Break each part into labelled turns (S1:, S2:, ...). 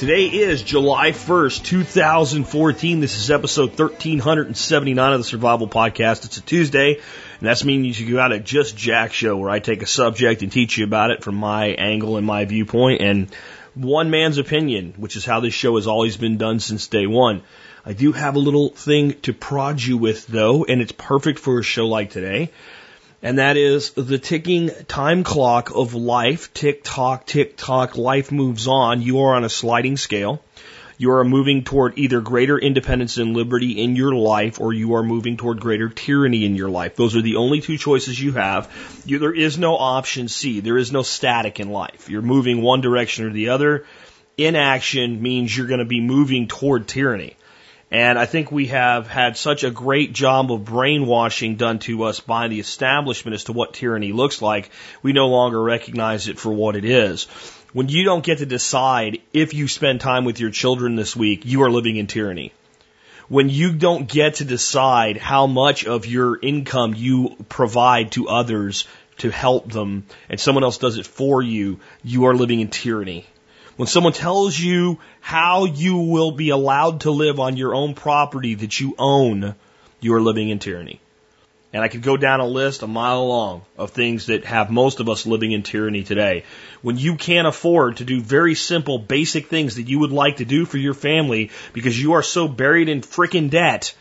S1: Today is July 1st, 2014. This is episode 1379 of the Survival Podcast. It's a Tuesday, and that's meaning you should go out at Just Jack Show, where I take a subject and teach you about it from my angle and my viewpoint and one man's opinion, which is how this show has always been done since day one. I do have a little thing to prod you with, though, and it's perfect for a show like today and that is the ticking time clock of life. Tick tock, tick tock, life moves on. You are on a sliding scale. You are moving toward either greater independence and liberty in your life or you are moving toward greater tyranny in your life. Those are the only two choices you have. You, there is no option C. There is no static in life. You're moving one direction or the other. Inaction means you're going to be moving toward tyranny. And I think we have had such a great job of brainwashing done to us by the establishment as to what tyranny looks like, we no longer recognize it for what it is. When you don't get to decide if you spend time with your children this week, you are living in tyranny. When you don't get to decide how much of your income you provide to others to help them and someone else does it for you, you are living in tyranny. When someone tells you how you will be allowed to live on your own property that you own, you are living in tyranny. And I could go down a list a mile long of things that have most of us living in tyranny today. When you can't afford to do very simple, basic things that you would like to do for your family because you are so buried in frickin' debt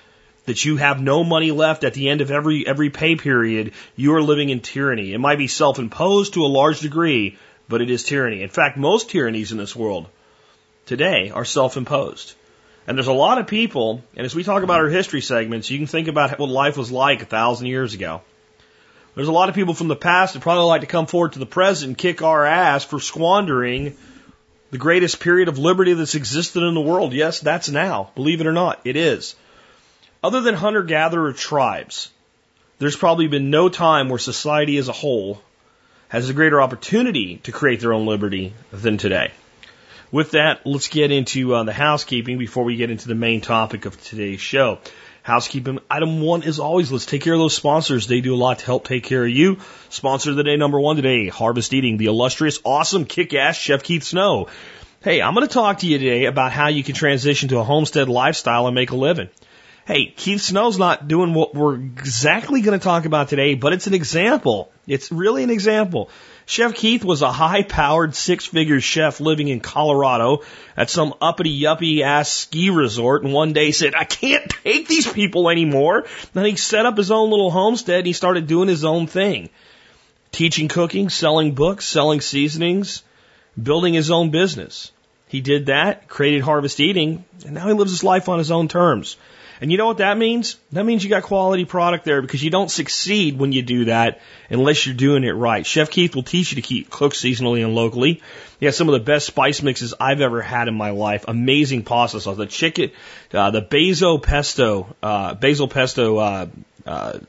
S1: that you have no money left at the end of every, every pay period, you are living in tyranny. It might be self-imposed to a large degree, but it is tyranny. In fact, most tyrannies in this world today are self-imposed. And there's a lot of people, and as we talk about our history segments, you can think about what life was like a thousand years ago. There's a lot of people from the past that probably like to come forward to the present and kick our ass for squandering the greatest period of liberty that's existed in the world. Yes, that's now. Believe it or not, it is. Other than hunter gatherer tribes, there's probably been no time where society as a whole has a greater opportunity to create their own liberty than today. With that, let's get into uh, the housekeeping before we get into the main topic of today's show. Housekeeping item one is always let's take care of those sponsors. They do a lot to help take care of you. Sponsor of the day number one today, Harvest Eating, the illustrious, awesome, kick-ass Chef Keith Snow. Hey, I'm going to talk to you today about how you can transition to a homestead lifestyle and make a living. Hey, Keith Snow's not doing what we're exactly going to talk about today, but it's an example. It's really an example. Chef Keith was a high powered six figure chef living in Colorado at some uppity yuppie ass ski resort and one day said, I can't take these people anymore. Then he set up his own little homestead and he started doing his own thing. Teaching cooking, selling books, selling seasonings, building his own business. He did that, created Harvest Eating, and now he lives his life on his own terms. And you know what that means? That means you got quality product there because you don't succeed when you do that unless you're doing it right. Chef Keith will teach you to keep cook seasonally and locally. He has some of the best spice mixes I've ever had in my life. Amazing pasta sauce. The chicken, uh, the basil pesto, uh, basil pesto, uh, uh,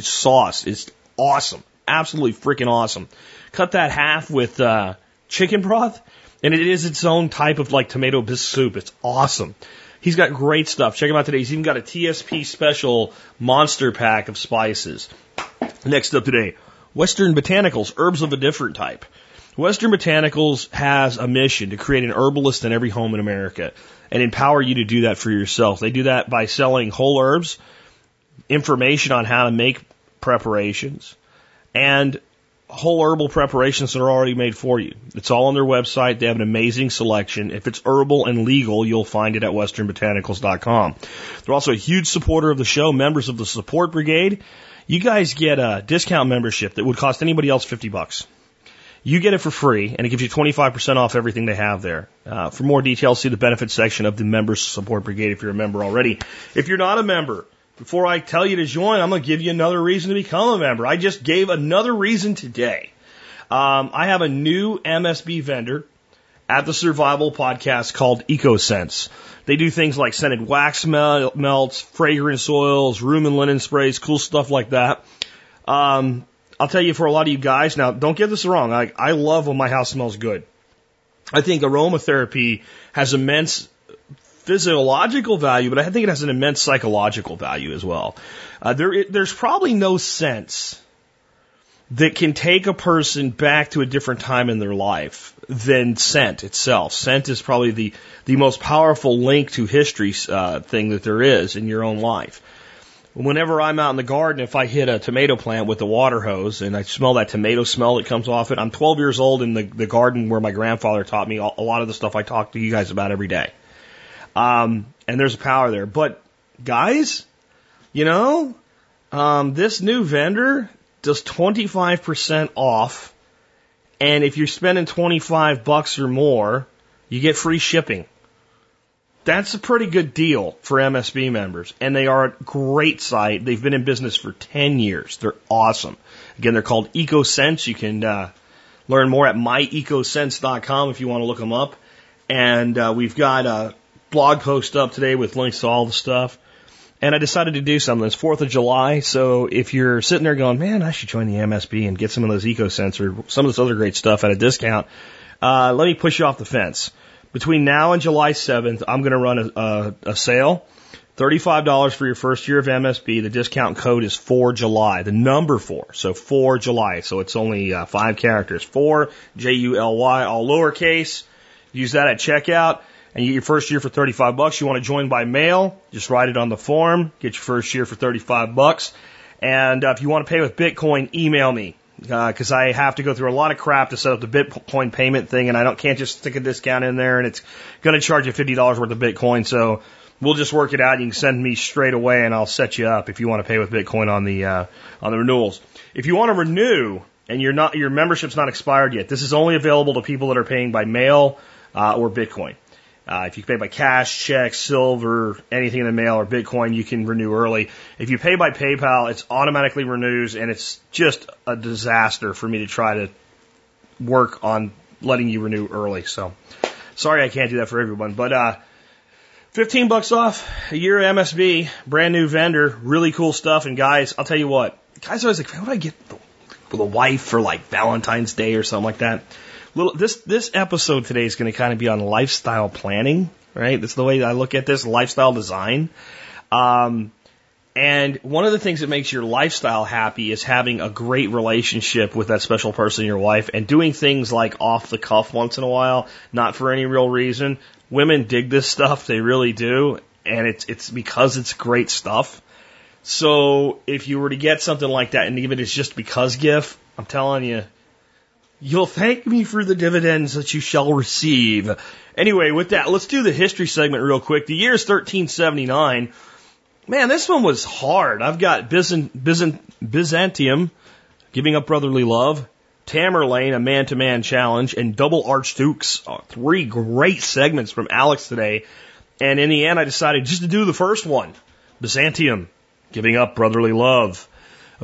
S1: sauce is awesome. Absolutely freaking awesome. Cut that half with, uh, chicken broth and it is its own type of like tomato soup. It's awesome. He's got great stuff. Check him out today. He's even got a TSP special monster pack of spices. Next up today, Western Botanicals, herbs of a different type. Western Botanicals has a mission to create an herbalist in every home in America and empower you to do that for yourself. They do that by selling whole herbs, information on how to make preparations, and whole herbal preparations that are already made for you. It's all on their website. They have an amazing selection. If it's herbal and legal, you'll find it at westernbotanicals.com. They're also a huge supporter of the show, members of the support brigade. You guys get a discount membership that would cost anybody else 50 bucks. You get it for free, and it gives you 25% off everything they have there. Uh, for more details, see the benefits section of the Members Support Brigade if you're a member already. If you're not a member, before I tell you to join, I'm going to give you another reason to become a member. I just gave another reason today. Um, I have a new MSB vendor, at the Survival Podcast called EcoSense. They do things like scented wax mel- melts, fragrance oils, room and linen sprays, cool stuff like that. Um, I'll tell you for a lot of you guys, now don't get this wrong. I, I love when my house smells good. I think aromatherapy has immense physiological value, but I think it has an immense psychological value as well. Uh, there, there's probably no sense that can take a person back to a different time in their life than scent itself. Scent is probably the, the most powerful link to history uh, thing that there is in your own life. Whenever I'm out in the garden, if I hit a tomato plant with a water hose and I smell that tomato smell that comes off it, I'm 12 years old in the, the garden where my grandfather taught me a lot of the stuff I talk to you guys about every day. Um, and there's a power there. But guys, you know, um, this new vendor does 25% off. And if you're spending 25 bucks or more, you get free shipping. That's a pretty good deal for MSB members. And they are a great site. They've been in business for 10 years. They're awesome. Again, they're called EcoSense. You can uh, learn more at myecosense.com if you want to look them up. And uh, we've got a blog post up today with links to all the stuff. And I decided to do something. It's 4th of July, so if you're sitting there going, man, I should join the MSB and get some of those EcoSense or some of this other great stuff at a discount, uh, let me push you off the fence. Between now and July 7th, I'm going to run a, a, a sale. $35 for your first year of MSB. The discount code is for July, the number four. So for July. So it's only uh, five characters. 4 J-U-L-Y, all lowercase. Use that at checkout and you get your first year for 35 bucks. You want to join by mail, just write it on the form, get your first year for 35 bucks. And uh, if you want to pay with Bitcoin, email me because uh, I have to go through a lot of crap to set up the Bitcoin payment thing, and I don't can't just stick a discount in there, and it's going to charge you fifty dollars worth of Bitcoin. So we'll just work it out. You can send me straight away, and I'll set you up if you want to pay with Bitcoin on the uh, on the renewals. If you want to renew and you're not your membership's not expired yet, this is only available to people that are paying by mail uh, or Bitcoin. Uh, if you pay by cash, check, silver, anything in the mail, or Bitcoin, you can renew early. If you pay by PayPal, it's automatically renews, and it's just a disaster for me to try to work on letting you renew early. So, sorry I can't do that for everyone, but uh, 15 bucks off a year of MSB, brand new vendor, really cool stuff. And guys, I'll tell you what, guys are always like, what do I get the, the wife for like Valentine's Day or something like that? Little this this episode today is going to kind of be on lifestyle planning, right? That's the way I look at this lifestyle design. Um, and one of the things that makes your lifestyle happy is having a great relationship with that special person in your life and doing things like off the cuff once in a while, not for any real reason. Women dig this stuff, they really do, and it's it's because it's great stuff. So if you were to get something like that and even it's just because gift, I'm telling you, You'll thank me for the dividends that you shall receive. Anyway, with that, let's do the history segment real quick. The year is 1379. Man, this one was hard. I've got Byzant, Byzant, Byzantium, giving up brotherly love, Tamerlane, a man-to-man challenge, and double archdukes. Uh, three great segments from Alex today. And in the end, I decided just to do the first one. Byzantium, giving up brotherly love.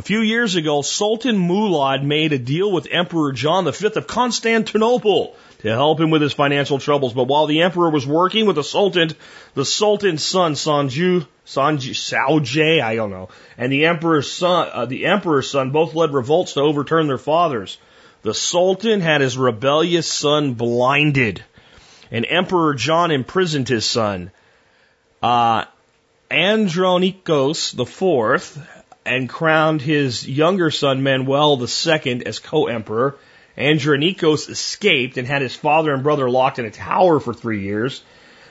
S1: A few years ago, Sultan Murad made a deal with Emperor John V of Constantinople to help him with his financial troubles. But while the emperor was working with the sultan, the sultan's son Sanju, Sanju, Sauje, I don't know, and the emperor's son, uh, the emperor's son both led revolts to overturn their fathers. The sultan had his rebellious son blinded, and Emperor John imprisoned his son. Uh, Andronikos IV and crowned his younger son Manuel II as co-emperor. Andronikos escaped and had his father and brother locked in a tower for three years.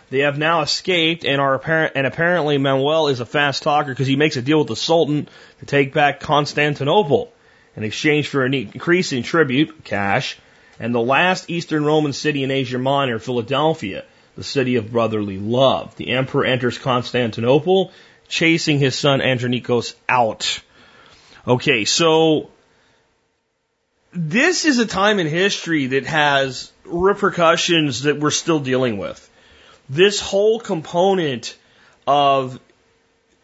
S1: They have now escaped and are apparent, and apparently Manuel is a fast talker because he makes a deal with the Sultan to take back Constantinople in exchange for an increase in tribute, cash, and the last Eastern Roman city in Asia Minor, Philadelphia, the city of brotherly love. The emperor enters Constantinople chasing his son Andronikos out. Okay, so this is a time in history that has repercussions that we're still dealing with. This whole component of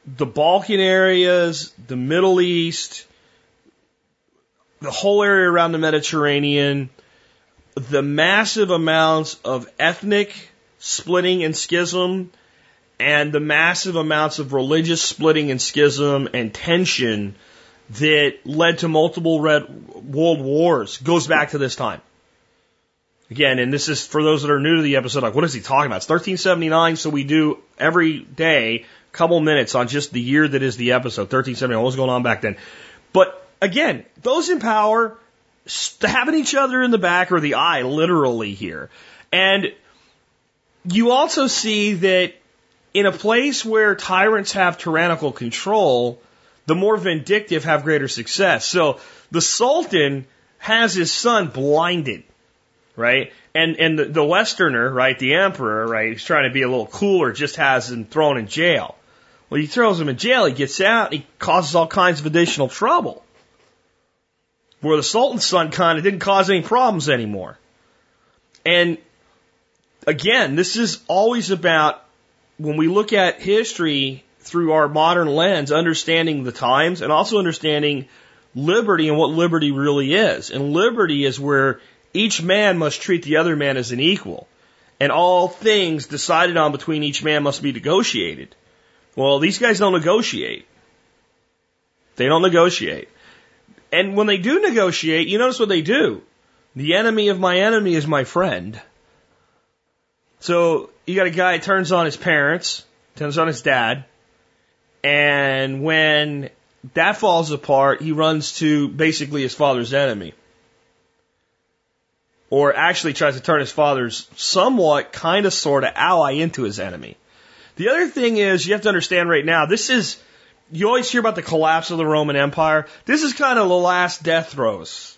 S1: the Balkan areas, the Middle East, the whole area around the Mediterranean, the massive amounts of ethnic splitting and schism and the massive amounts of religious splitting and schism and tension that led to multiple red world wars goes back to this time. Again, and this is for those that are new to the episode, like, what is he talking about? It's 1379, so we do every day a couple minutes on just the year that is the episode, 1379. What was going on back then? But again, those in power stabbing each other in the back or the eye, literally here. And you also see that in a place where tyrants have tyrannical control, the more vindictive have greater success. So the Sultan has his son blinded right? And and the, the Westerner, right, the Emperor, right, he's trying to be a little cooler, just has him thrown in jail. Well, he throws him in jail, he gets out, he causes all kinds of additional trouble. Where the Sultan's son kind of didn't cause any problems anymore. And again, this is always about when we look at history through our modern lens, understanding the times and also understanding liberty and what liberty really is. And liberty is where each man must treat the other man as an equal, and all things decided on between each man must be negotiated. Well, these guys don't negotiate. They don't negotiate. And when they do negotiate, you notice what they do. The enemy of my enemy is my friend. So you got a guy turns on his parents, turns on his dad, and when that falls apart, he runs to basically his father's enemy or actually tries to turn his father's somewhat kind of sort of ally into his enemy. The other thing is you have to understand right now, this is, you always hear about the collapse of the Roman Empire. This is kind of the last death throes.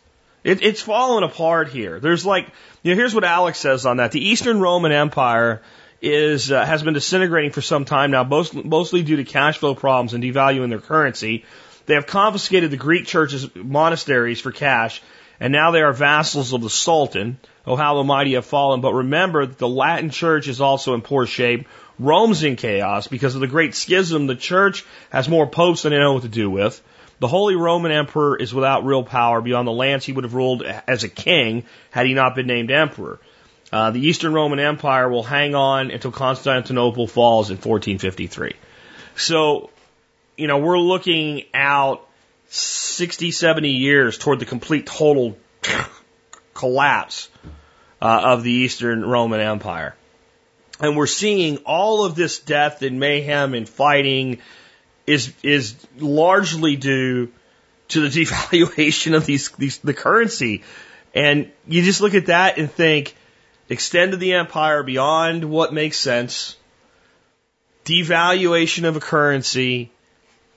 S1: It, it's falling apart here. There's like, you know, here's what Alex says on that. The Eastern Roman Empire is, uh, has been disintegrating for some time now, most, mostly due to cash flow problems and devaluing their currency. They have confiscated the Greek churches, monasteries for cash and now they are vassals of the Sultan. Oh, how the mighty have fallen. But remember that the Latin church is also in poor shape. Rome's in chaos because of the great schism. The church has more popes than they know what to do with. The Holy Roman Emperor is without real power beyond the lands he would have ruled as a king had he not been named emperor. Uh, the Eastern Roman Empire will hang on until Constantinople falls in 1453. So, you know, we're looking out 60, 70 years toward the complete total collapse uh, of the Eastern Roman Empire. And we're seeing all of this death and mayhem and fighting is is largely due to the devaluation of these, these the currency. And you just look at that and think, extended the empire beyond what makes sense, devaluation of a currency,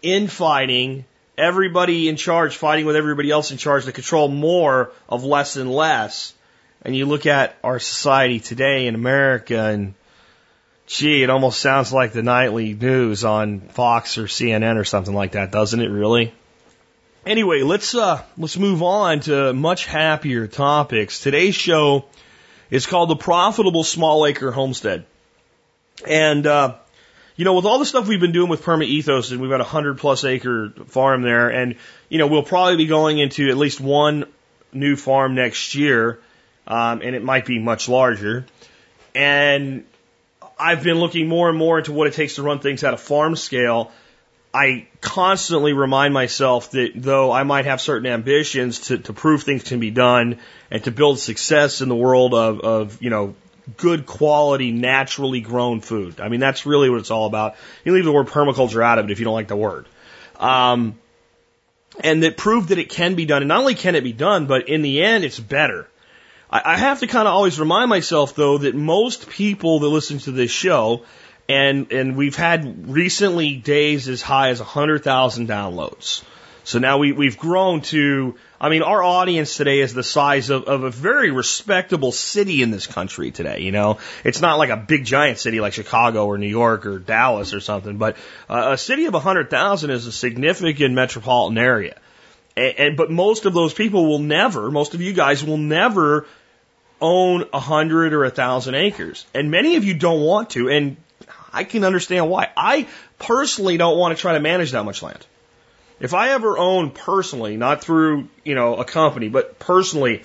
S1: infighting, everybody in charge fighting with everybody else in charge to control more of less and less. And you look at our society today in America and gee, it almost sounds like the nightly news on Fox or CNN or something like that, doesn't it really? Anyway, let's uh let's move on to much happier topics. Today's show is called the profitable small acre homestead. And uh you know, with all the stuff we've been doing with Perma Ethos, and we've got a hundred plus acre farm there, and you know, we'll probably be going into at least one new farm next year, um, and it might be much larger. And I've been looking more and more into what it takes to run things at a farm scale. I constantly remind myself that though I might have certain ambitions to, to prove things can be done and to build success in the world of, of you know good quality, naturally grown food. I mean, that's really what it's all about. You leave the word permaculture out of it if you don't like the word. Um, and that proved that it can be done. And not only can it be done, but in the end, it's better. I, I have to kind of always remind myself, though, that most people that listen to this show, and and we've had recently days as high as 100,000 downloads. So now we, we've grown to, I mean, our audience today is the size of, of a very respectable city in this country today. You know, it's not like a big giant city like Chicago or New York or Dallas or something, but uh, a city of 100,000 is a significant metropolitan area. And, and, but most of those people will never, most of you guys will never own a hundred or a thousand acres. And many of you don't want to, and I can understand why. I personally don't want to try to manage that much land. If I ever own personally, not through, you know, a company, but personally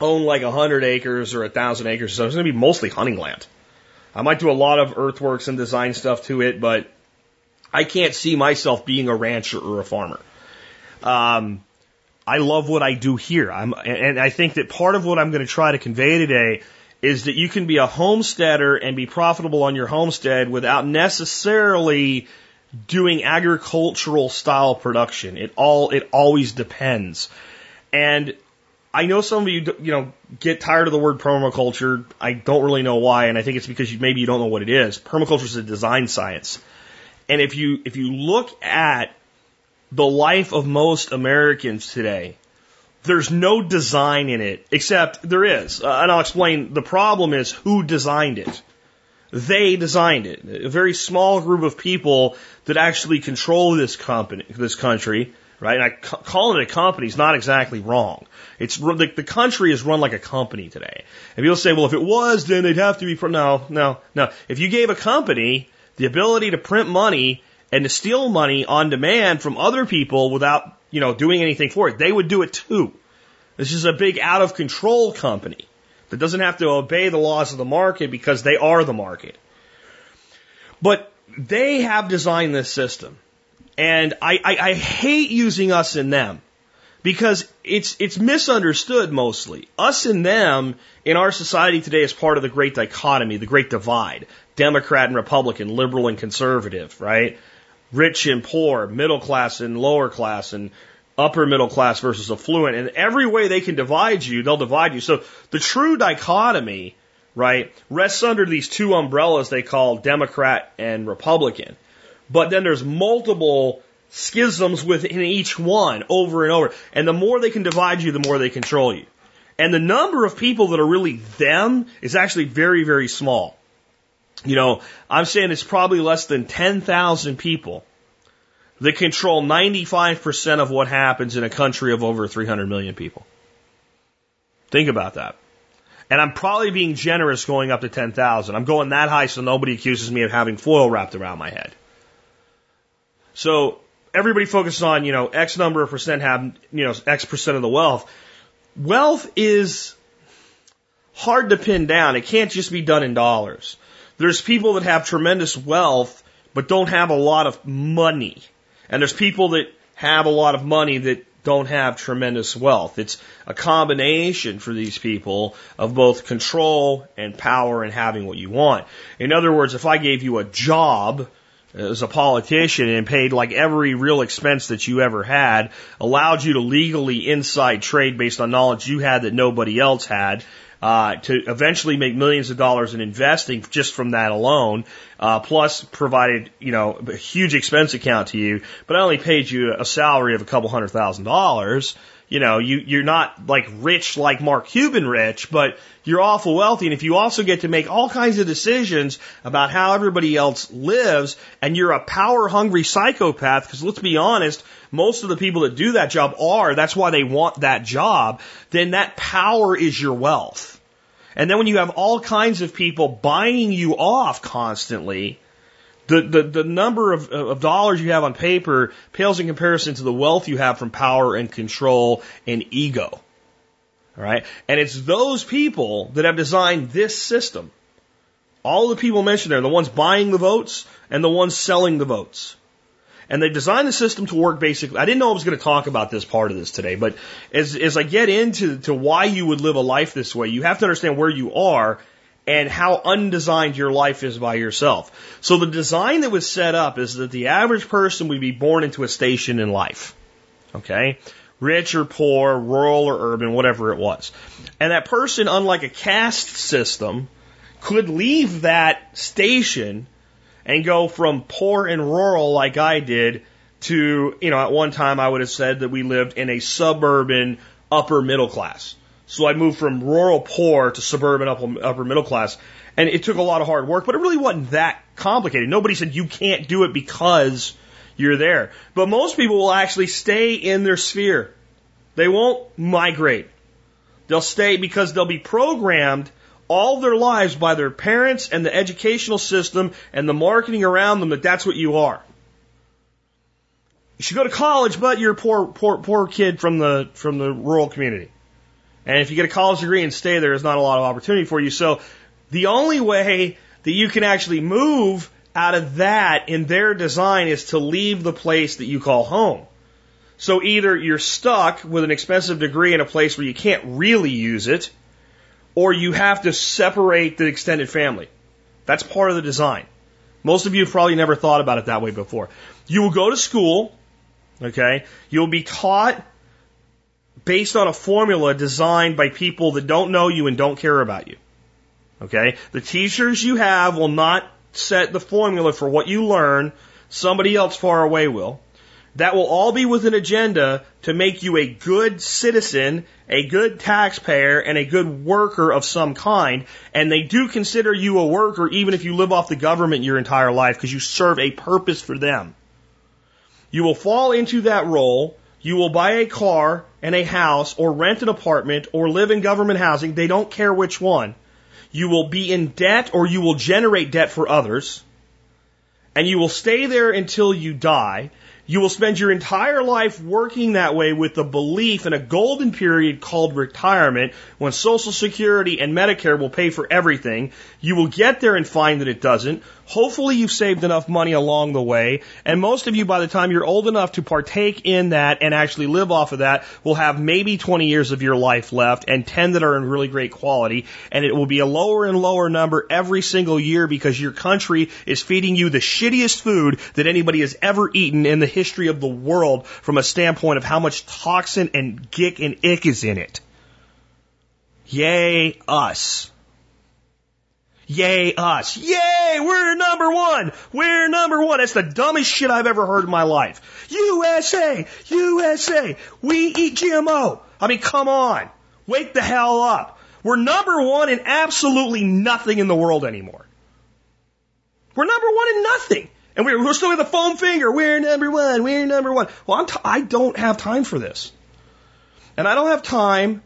S1: own like a hundred acres or a thousand acres, so it's going to be mostly hunting land. I might do a lot of earthworks and design stuff to it, but I can't see myself being a rancher or a farmer. Um, I love what I do here. I'm, and I think that part of what I'm going to try to convey today is that you can be a homesteader and be profitable on your homestead without necessarily doing agricultural style production. It all, it always depends. And I know some of you, you know, get tired of the word permaculture. I don't really know why, and I think it's because you, maybe you don't know what it is. Permaculture is a design science. And if you, if you look at the life of most Americans today, there's no design in it, except there is. Uh, and I'll explain. The problem is who designed it. They designed it. A very small group of people that actually control this company, this country, right? And I, calling it a company is not exactly wrong. It's the, the country is run like a company today. And people say, well, if it was, then they'd have to be. No, no, no. If you gave a company the ability to print money and to steal money on demand from other people without, you know, doing anything for it, they would do it too. This is a big out of control company that doesn't have to obey the laws of the market because they are the market. But they have designed this system. And I, I, I hate using us and them because it's it's misunderstood mostly. Us and them in our society today is part of the great dichotomy, the great divide. Democrat and Republican, liberal and conservative, right? Rich and poor, middle class and lower class, and upper middle class versus affluent. And every way they can divide you, they'll divide you. So the true dichotomy, right, rests under these two umbrellas they call Democrat and Republican. But then there's multiple schisms within each one over and over. And the more they can divide you, the more they control you. And the number of people that are really them is actually very, very small. You know, I'm saying it's probably less than 10,000 people that control 95% of what happens in a country of over 300 million people. Think about that. And I'm probably being generous going up to 10,000. I'm going that high so nobody accuses me of having foil wrapped around my head. So everybody focuses on, you know, X number of percent have, you know, X percent of the wealth. Wealth is hard to pin down. It can't just be done in dollars. There's people that have tremendous wealth, but don't have a lot of money. And there's people that have a lot of money that don't have tremendous wealth. It's a combination for these people of both control and power and having what you want. In other words, if I gave you a job, as a politician and paid like every real expense that you ever had, allowed you to legally inside trade based on knowledge you had that nobody else had, uh, to eventually make millions of dollars in investing just from that alone, uh, plus provided, you know, a huge expense account to you, but I only paid you a salary of a couple hundred thousand dollars you know, you, you're not like rich like Mark Cuban rich, but you're awful wealthy. And if you also get to make all kinds of decisions about how everybody else lives and you're a power hungry psychopath, because let's be honest, most of the people that do that job are, that's why they want that job, then that power is your wealth. And then when you have all kinds of people buying you off constantly, the, the, the number of, of dollars you have on paper pales in comparison to the wealth you have from power and control and ego. All right. And it's those people that have designed this system. All the people mentioned there, the ones buying the votes and the ones selling the votes. And they designed the system to work basically. I didn't know I was going to talk about this part of this today, but as, as I get into to why you would live a life this way, you have to understand where you are and how undesigned your life is by yourself. So the design that was set up is that the average person would be born into a station in life. Okay? Rich or poor, rural or urban, whatever it was. And that person, unlike a caste system, could leave that station and go from poor and rural like I did to, you know, at one time I would have said that we lived in a suburban upper middle class. So I moved from rural poor to suburban upper, upper middle class. And it took a lot of hard work, but it really wasn't that complicated. Nobody said you can't do it because you're there. But most people will actually stay in their sphere. They won't migrate. They'll stay because they'll be programmed all their lives by their parents and the educational system and the marketing around them that that's what you are. You should go to college, but you're a poor, poor, poor kid from the, from the rural community And if you get a college degree and stay there, there's not a lot of opportunity for you. So the only way that you can actually move out of that in their design is to leave the place that you call home. So either you're stuck with an expensive degree in a place where you can't really use it, or you have to separate the extended family. That's part of the design. Most of you have probably never thought about it that way before. You will go to school, okay? You'll be taught based on a formula designed by people that don't know you and don't care about you. Okay? The teachers you have will not set the formula for what you learn. Somebody else far away will. That will all be with an agenda to make you a good citizen, a good taxpayer, and a good worker of some kind. And they do consider you a worker even if you live off the government your entire life because you serve a purpose for them. You will fall into that role. You will buy a car and a house or rent an apartment or live in government housing. They don't care which one. You will be in debt or you will generate debt for others. And you will stay there until you die. You will spend your entire life working that way with the belief in a golden period called retirement when Social Security and Medicare will pay for everything. You will get there and find that it doesn't. Hopefully you've saved enough money along the way. And most of you, by the time you're old enough to partake in that and actually live off of that, will have maybe 20 years of your life left and 10 that are in really great quality. And it will be a lower and lower number every single year because your country is feeding you the shittiest food that anybody has ever eaten in the history of the world from a standpoint of how much toxin and gick and ick is in it. Yay, us. Yay, us. Yay, we're number one. We're number one. That's the dumbest shit I've ever heard in my life. USA, USA, we eat GMO. I mean, come on. Wake the hell up. We're number one in absolutely nothing in the world anymore. We're number one in nothing. And we're, we're still with the foam finger. We're number one. We're number one. Well, I'm t- I don't have time for this. And I don't have time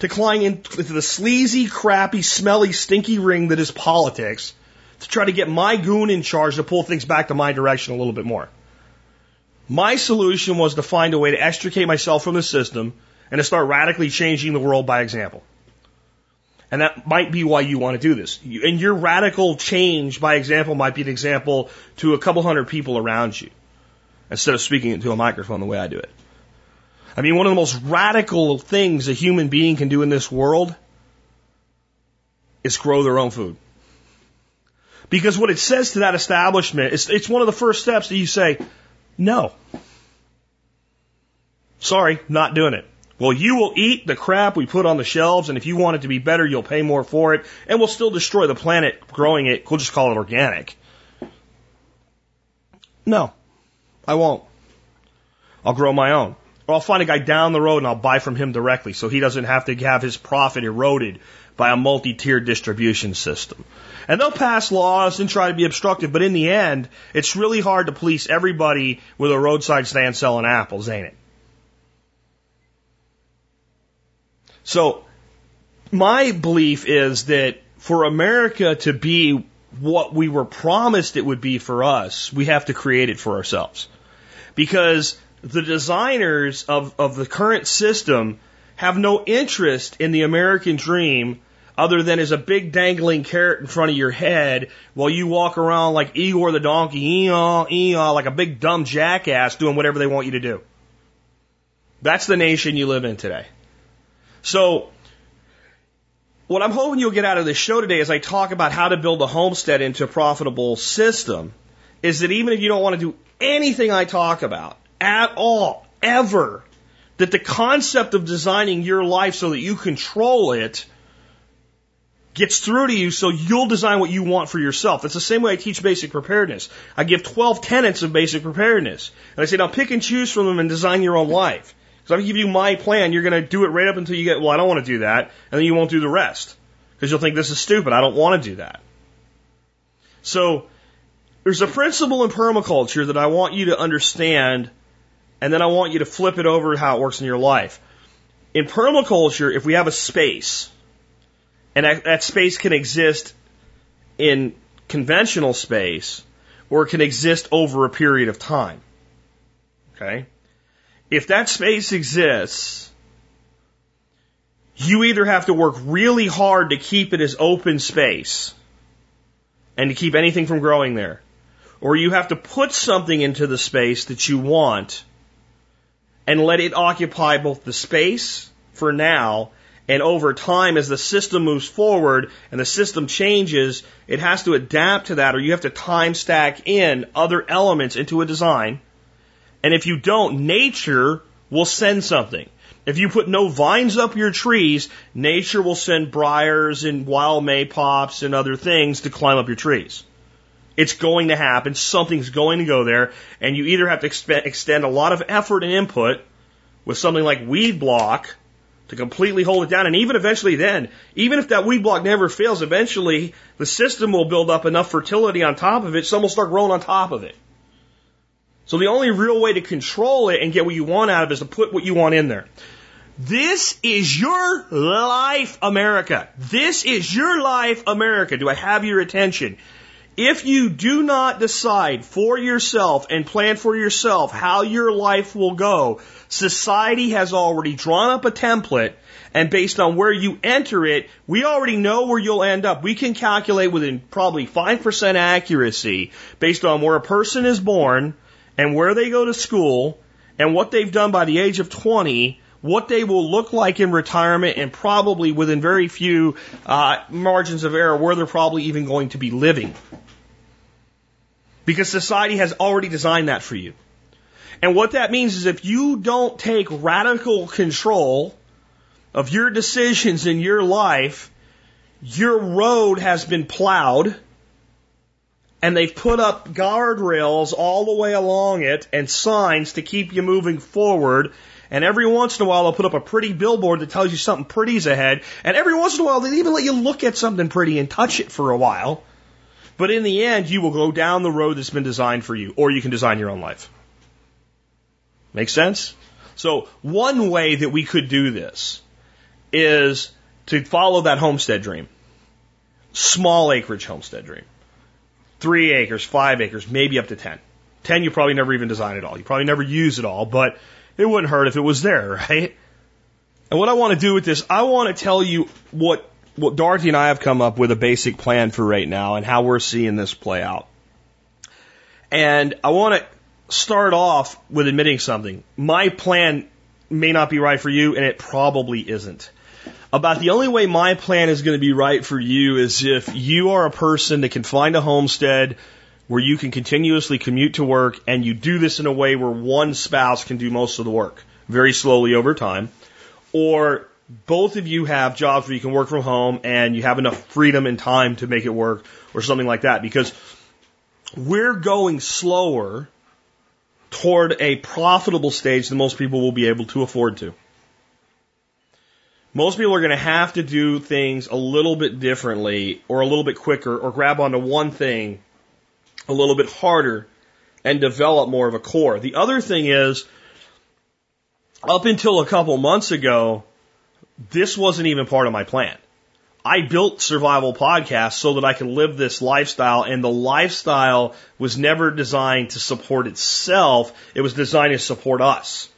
S1: to climb into the sleazy, crappy, smelly, stinky ring that is politics to try to get my goon in charge to pull things back to my direction a little bit more. My solution was to find a way to extricate myself from the system and to start radically changing the world by example. And that might be why you want to do this. And your radical change by example might be an example to a couple hundred people around you instead of speaking into a microphone the way I do it. I mean, one of the most radical things a human being can do in this world is grow their own food. Because what it says to that establishment, it's, it's one of the first steps that you say, no. Sorry, not doing it. Well, you will eat the crap we put on the shelves, and if you want it to be better, you'll pay more for it, and we'll still destroy the planet growing it. We'll just call it organic. No, I won't. I'll grow my own. Or I'll find a guy down the road and I'll buy from him directly so he doesn't have to have his profit eroded by a multi-tiered distribution system. And they'll pass laws and try to be obstructive, but in the end, it's really hard to police everybody with a roadside stand selling apples, ain't it? So, my belief is that for America to be what we were promised it would be for us, we have to create it for ourselves. Because the designers of, of the current system have no interest in the American dream other than as a big dangling carrot in front of your head while you walk around like Eeyore the donkey, ee-aw, like a big dumb jackass doing whatever they want you to do. That's the nation you live in today. So, what I'm hoping you'll get out of this show today as I talk about how to build a homestead into a profitable system is that even if you don't want to do anything I talk about at all, ever, that the concept of designing your life so that you control it gets through to you so you'll design what you want for yourself. It's the same way I teach basic preparedness. I give 12 tenets of basic preparedness. And I say, now pick and choose from them and design your own life. Because I'm give you my plan, you're going to do it right up until you get, well, I don't want to do that. And then you won't do the rest. Because you'll think this is stupid. I don't want to do that. So, there's a principle in permaculture that I want you to understand, and then I want you to flip it over how it works in your life. In permaculture, if we have a space, and that, that space can exist in conventional space, or it can exist over a period of time. Okay? If that space exists, you either have to work really hard to keep it as open space and to keep anything from growing there, or you have to put something into the space that you want and let it occupy both the space for now and over time as the system moves forward and the system changes, it has to adapt to that or you have to time stack in other elements into a design. And if you don't, nature will send something. If you put no vines up your trees, nature will send briars and wild maypops and other things to climb up your trees. It's going to happen. Something's going to go there. And you either have to exp- extend a lot of effort and input with something like weed block to completely hold it down. And even eventually then, even if that weed block never fails, eventually the system will build up enough fertility on top of it, some will start growing on top of it. So the only real way to control it and get what you want out of it is to put what you want in there. This is your life, America. This is your life, America. Do I have your attention? If you do not decide for yourself and plan for yourself how your life will go, society has already drawn up a template and based on where you enter it, we already know where you'll end up. We can calculate within probably 5% accuracy based on where a person is born and where they go to school and what they've done by the age of 20 what they will look like in retirement and probably within very few uh, margins of error where they're probably even going to be living. Because society has already designed that for you. And what that means is if you don't take radical control of your decisions in your life, your road has been plowed and they've put up guardrails all the way along it and signs to keep you moving forward and every once in a while, they'll put up a pretty billboard that tells you something pretty's ahead. And every once in a while, they even let you look at something pretty and touch it for a while. But in the end, you will go down the road that's been designed for you, or you can design your own life. Make sense? So one way that we could do this is to follow that homestead dream. Small acreage homestead dream. Three acres, five acres, maybe up to ten. Ten you probably never even design it all. You probably never use it all, but it wouldn't hurt if it was there, right? And what I want to do with this, I want to tell you what, what Dorothy and I have come up with a basic plan for right now and how we're seeing this play out. And I want to start off with admitting something. My plan may not be right for you, and it probably isn't. About the only way my plan is going to be right for you is if you are a person that can find a homestead where you can continuously commute to work and you do this in a way where one spouse can do most of the work very slowly over time, or both of you have jobs where you can work from home and you have enough freedom and time to make it work or something like that because we're going slower toward a profitable stage than most people will be able to afford to. Most people are going to have to do things a little bit differently or a little bit quicker or grab onto one thing a little bit harder and develop more of a core. The other thing is, up until a couple months ago, this wasn't even part of my plan. I built Survival Podcast so that I could live this lifestyle, and the lifestyle was never designed to support itself. It was designed to support us.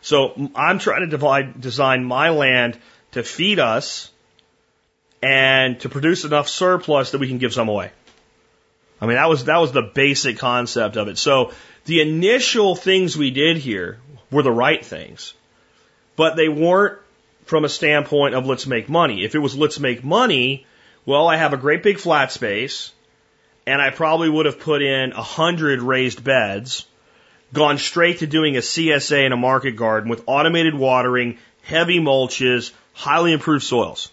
S1: So I'm trying to divide, design my land to feed us and to produce enough surplus that we can give some away. I mean, that was, that was the basic concept of it. So the initial things we did here were the right things, but they weren't from a standpoint of let's make money. If it was let's make money, well, I have a great big flat space and I probably would have put in a hundred raised beds, gone straight to doing a CSA in a market garden with automated watering, heavy mulches, highly improved soils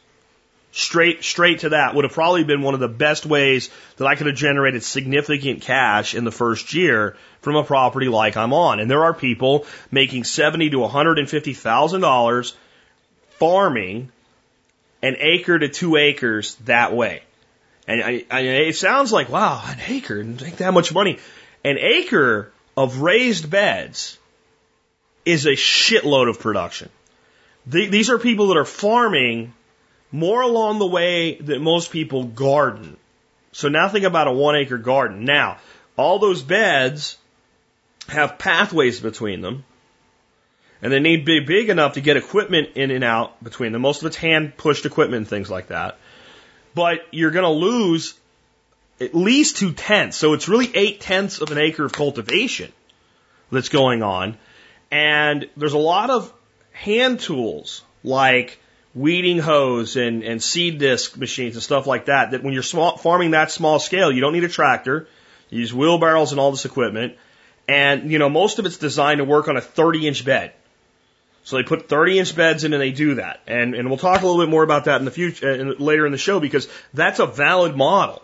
S1: straight straight to that would have probably been one of the best ways that I could have generated significant cash in the first year from a property like I'm on. And there are people making seventy to one hundred and fifty thousand dollars farming an acre to two acres that way. And I, I, it sounds like wow, an acre, and take that much money. An acre of raised beds is a shitload of production. The, these are people that are farming more along the way that most people garden. So now think about a one acre garden. Now, all those beds have pathways between them. And they need to be big enough to get equipment in and out between them. Most of it's hand pushed equipment and things like that. But you're going to lose at least two tenths. So it's really eight tenths of an acre of cultivation that's going on. And there's a lot of hand tools like weeding hoes and, and seed disc machines and stuff like that, that when you're small, farming that small scale, you don't need a tractor. You use wheelbarrows and all this equipment. And, you know, most of it's designed to work on a 30 inch bed. So they put 30 inch beds in and they do that. And, and we'll talk a little bit more about that in the future, uh, later in the show because that's a valid model.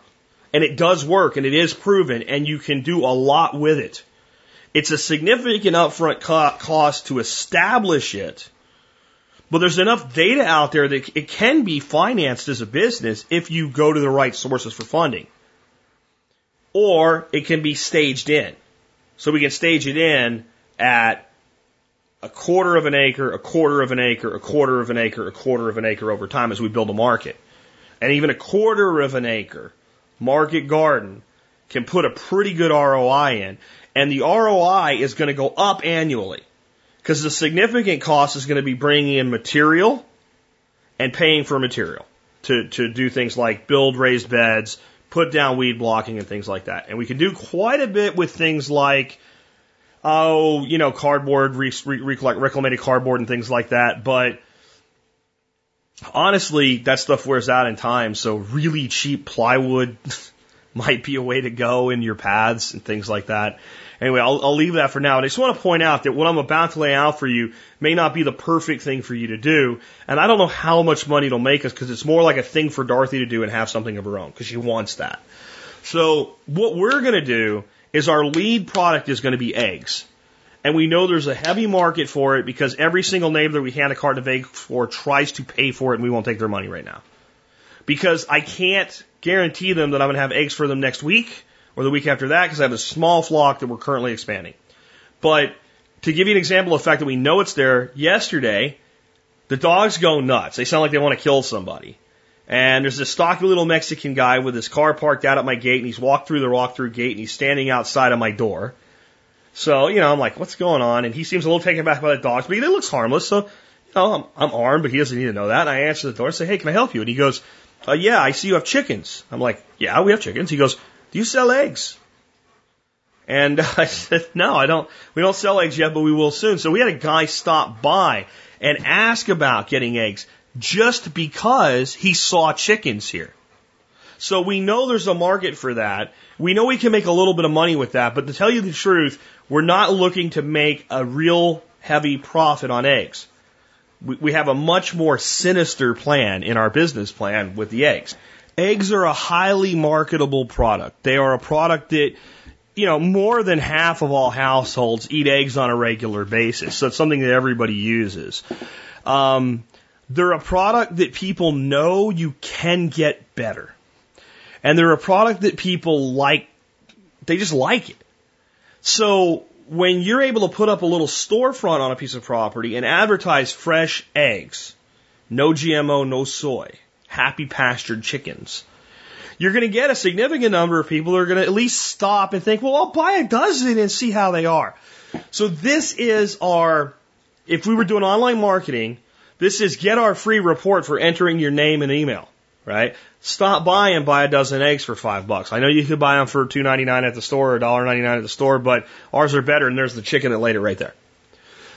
S1: And it does work and it is proven and you can do a lot with it. It's a significant upfront co- cost to establish it, but there's enough data out there that it can be financed as a business if you go to the right sources for funding. Or it can be staged in. So we can stage it in at a quarter of an acre, a quarter of an acre, a quarter of an acre, a quarter of an acre over time as we build a market. And even a quarter of an acre market garden can put a pretty good ROI in. And the ROI is going to go up annually because the significant cost is going to be bringing in material and paying for material to, to do things like build raised beds, put down weed blocking and things like that. And we can do quite a bit with things like, oh, you know, cardboard, re, re, reclamated cardboard and things like that. But honestly, that stuff wears out in time. So really cheap plywood might be a way to go in your paths and things like that. Anyway, I'll, I'll leave that for now. And I just want to point out that what I'm about to lay out for you may not be the perfect thing for you to do. And I don't know how much money it'll make us because it's more like a thing for Dorothy to do and have something of her own because she wants that. So what we're going to do is our lead product is going to be eggs. And we know there's a heavy market for it because every single neighbor we hand a carton of eggs for tries to pay for it and we won't take their money right now. Because I can't guarantee them that I'm going to have eggs for them next week or the week after that because I have a small flock that we're currently expanding. But to give you an example of the fact that we know it's there, yesterday, the dogs go nuts. They sound like they want to kill somebody. And there's this stocky little Mexican guy with his car parked out at my gate and he's walked through the walk through gate and he's standing outside of my door. So, you know, I'm like, what's going on? And he seems a little taken back by the dogs, but he looks harmless. So, you know, I'm, I'm armed, but he doesn't need to know that. And I answer the door and say, hey, can I help you? And he goes, uh, yeah, I see you have chickens. I'm like, yeah, we have chickens. He goes, do you sell eggs? And I said, no, I don't. We don't sell eggs yet, but we will soon. So we had a guy stop by and ask about getting eggs just because he saw chickens here. So we know there's a market for that. We know we can make a little bit of money with that, but to tell you the truth, we're not looking to make a real heavy profit on eggs. We, we have a much more sinister plan in our business plan with the eggs. Eggs are a highly marketable product. They are a product that, you know, more than half of all households eat eggs on a regular basis. So it's something that everybody uses. Um, they're a product that people know you can get better. And they're a product that people like, they just like it. So when you're able to put up a little storefront on a piece of property and advertise fresh eggs, no GMO, no soy, happy pastured chickens, you're going to get a significant number of people who are going to at least stop and think, well, I'll buy a dozen and see how they are. So this is our, if we were doing online marketing, this is get our free report for entering your name and email, right? Stop by and buy a dozen eggs for five bucks. I know you could buy them for two ninety nine at the store or dollar ninety nine at the store, but ours are better, and there's the chicken that laid it right there.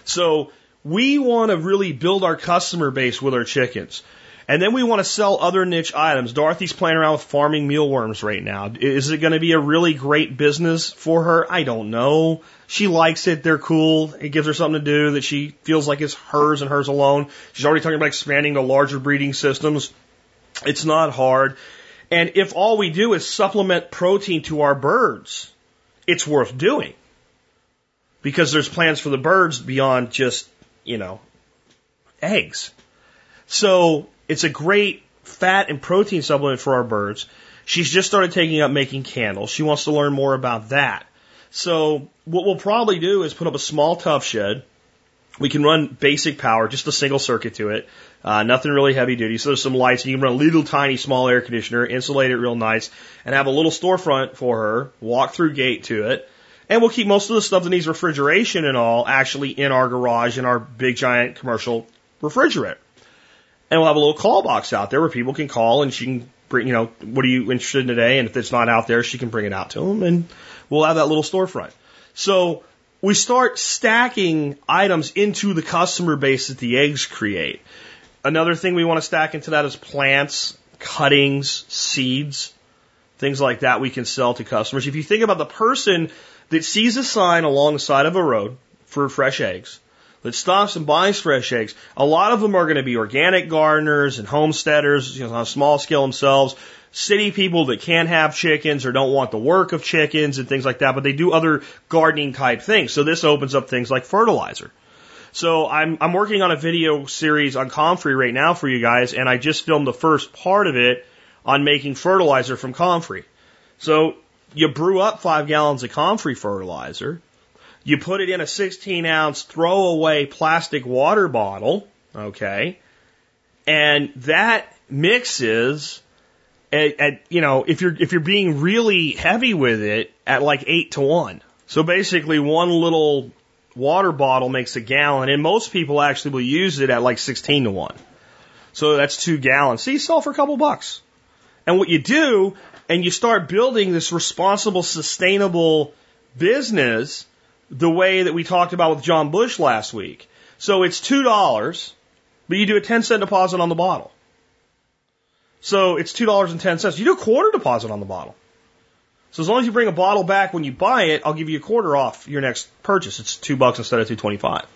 S1: So we want to really build our customer base with our chickens. And then we want to sell other niche items. Dorothy's playing around with farming mealworms right now. Is it going to be a really great business for her? I don't know. She likes it. They're cool. It gives her something to do that she feels like is hers and hers alone. She's already talking about expanding to larger breeding systems. It's not hard. And if all we do is supplement protein to our birds, it's worth doing. Because there's plans for the birds beyond just, you know, eggs. So it's a great fat and protein supplement for our birds. She's just started taking up making candles. She wants to learn more about that. So what we'll probably do is put up a small Tuff Shed. We can run basic power, just a single circuit to it. Uh, nothing really heavy duty. So there's some lights. You can run a little tiny small air conditioner, insulate it real nice, and have a little storefront for her. Walk through gate to it, And we'll keep most of the stuff that needs refrigeration and all actually in our garage in our big giant commercial refrigerator. And we'll have a little call box out there where people can call and she can bring, you know, what are you interested in today? And if it's not out there, she can bring it out to them and we'll have that little storefront. So we start stacking items into the customer base that the eggs create. Another thing we want to stack into that is plants, cuttings, seeds, things like that we can sell to customers. If you think about the person that sees a sign along the side of a road for fresh eggs, that stops and buys fresh eggs, a lot of them are going to be organic gardeners and homesteaders, you know, on a small scale themselves, city people that can't have chickens or don't want the work of chickens and things like that, but they do other gardening type things. So this opens up things like fertilizer. So I'm I'm working on a video series on comfrey right now for you guys, and I just filmed the first part of it on making fertilizer from comfrey. So you brew up five gallons of comfrey fertilizer, you put it in a 16 ounce throwaway plastic water bottle, okay, and that mixes at, at you know if you're if you're being really heavy with it at like eight to one. So basically, one little water bottle makes a gallon, and most people actually will use it at like 16 to 1. So that's two gallons. See, you sell for a couple bucks. And what you do, and you start building this responsible, sustainable business the way that we talked about with John Bush last week. So it's $2, but you do a 10 cent deposit on the bottle. So it's $2.10. You do a quarter deposit on the bottle. So as long as you bring a bottle back when you buy it, I'll give you a quarter off your next purchase. It's two bucks instead of two twenty five.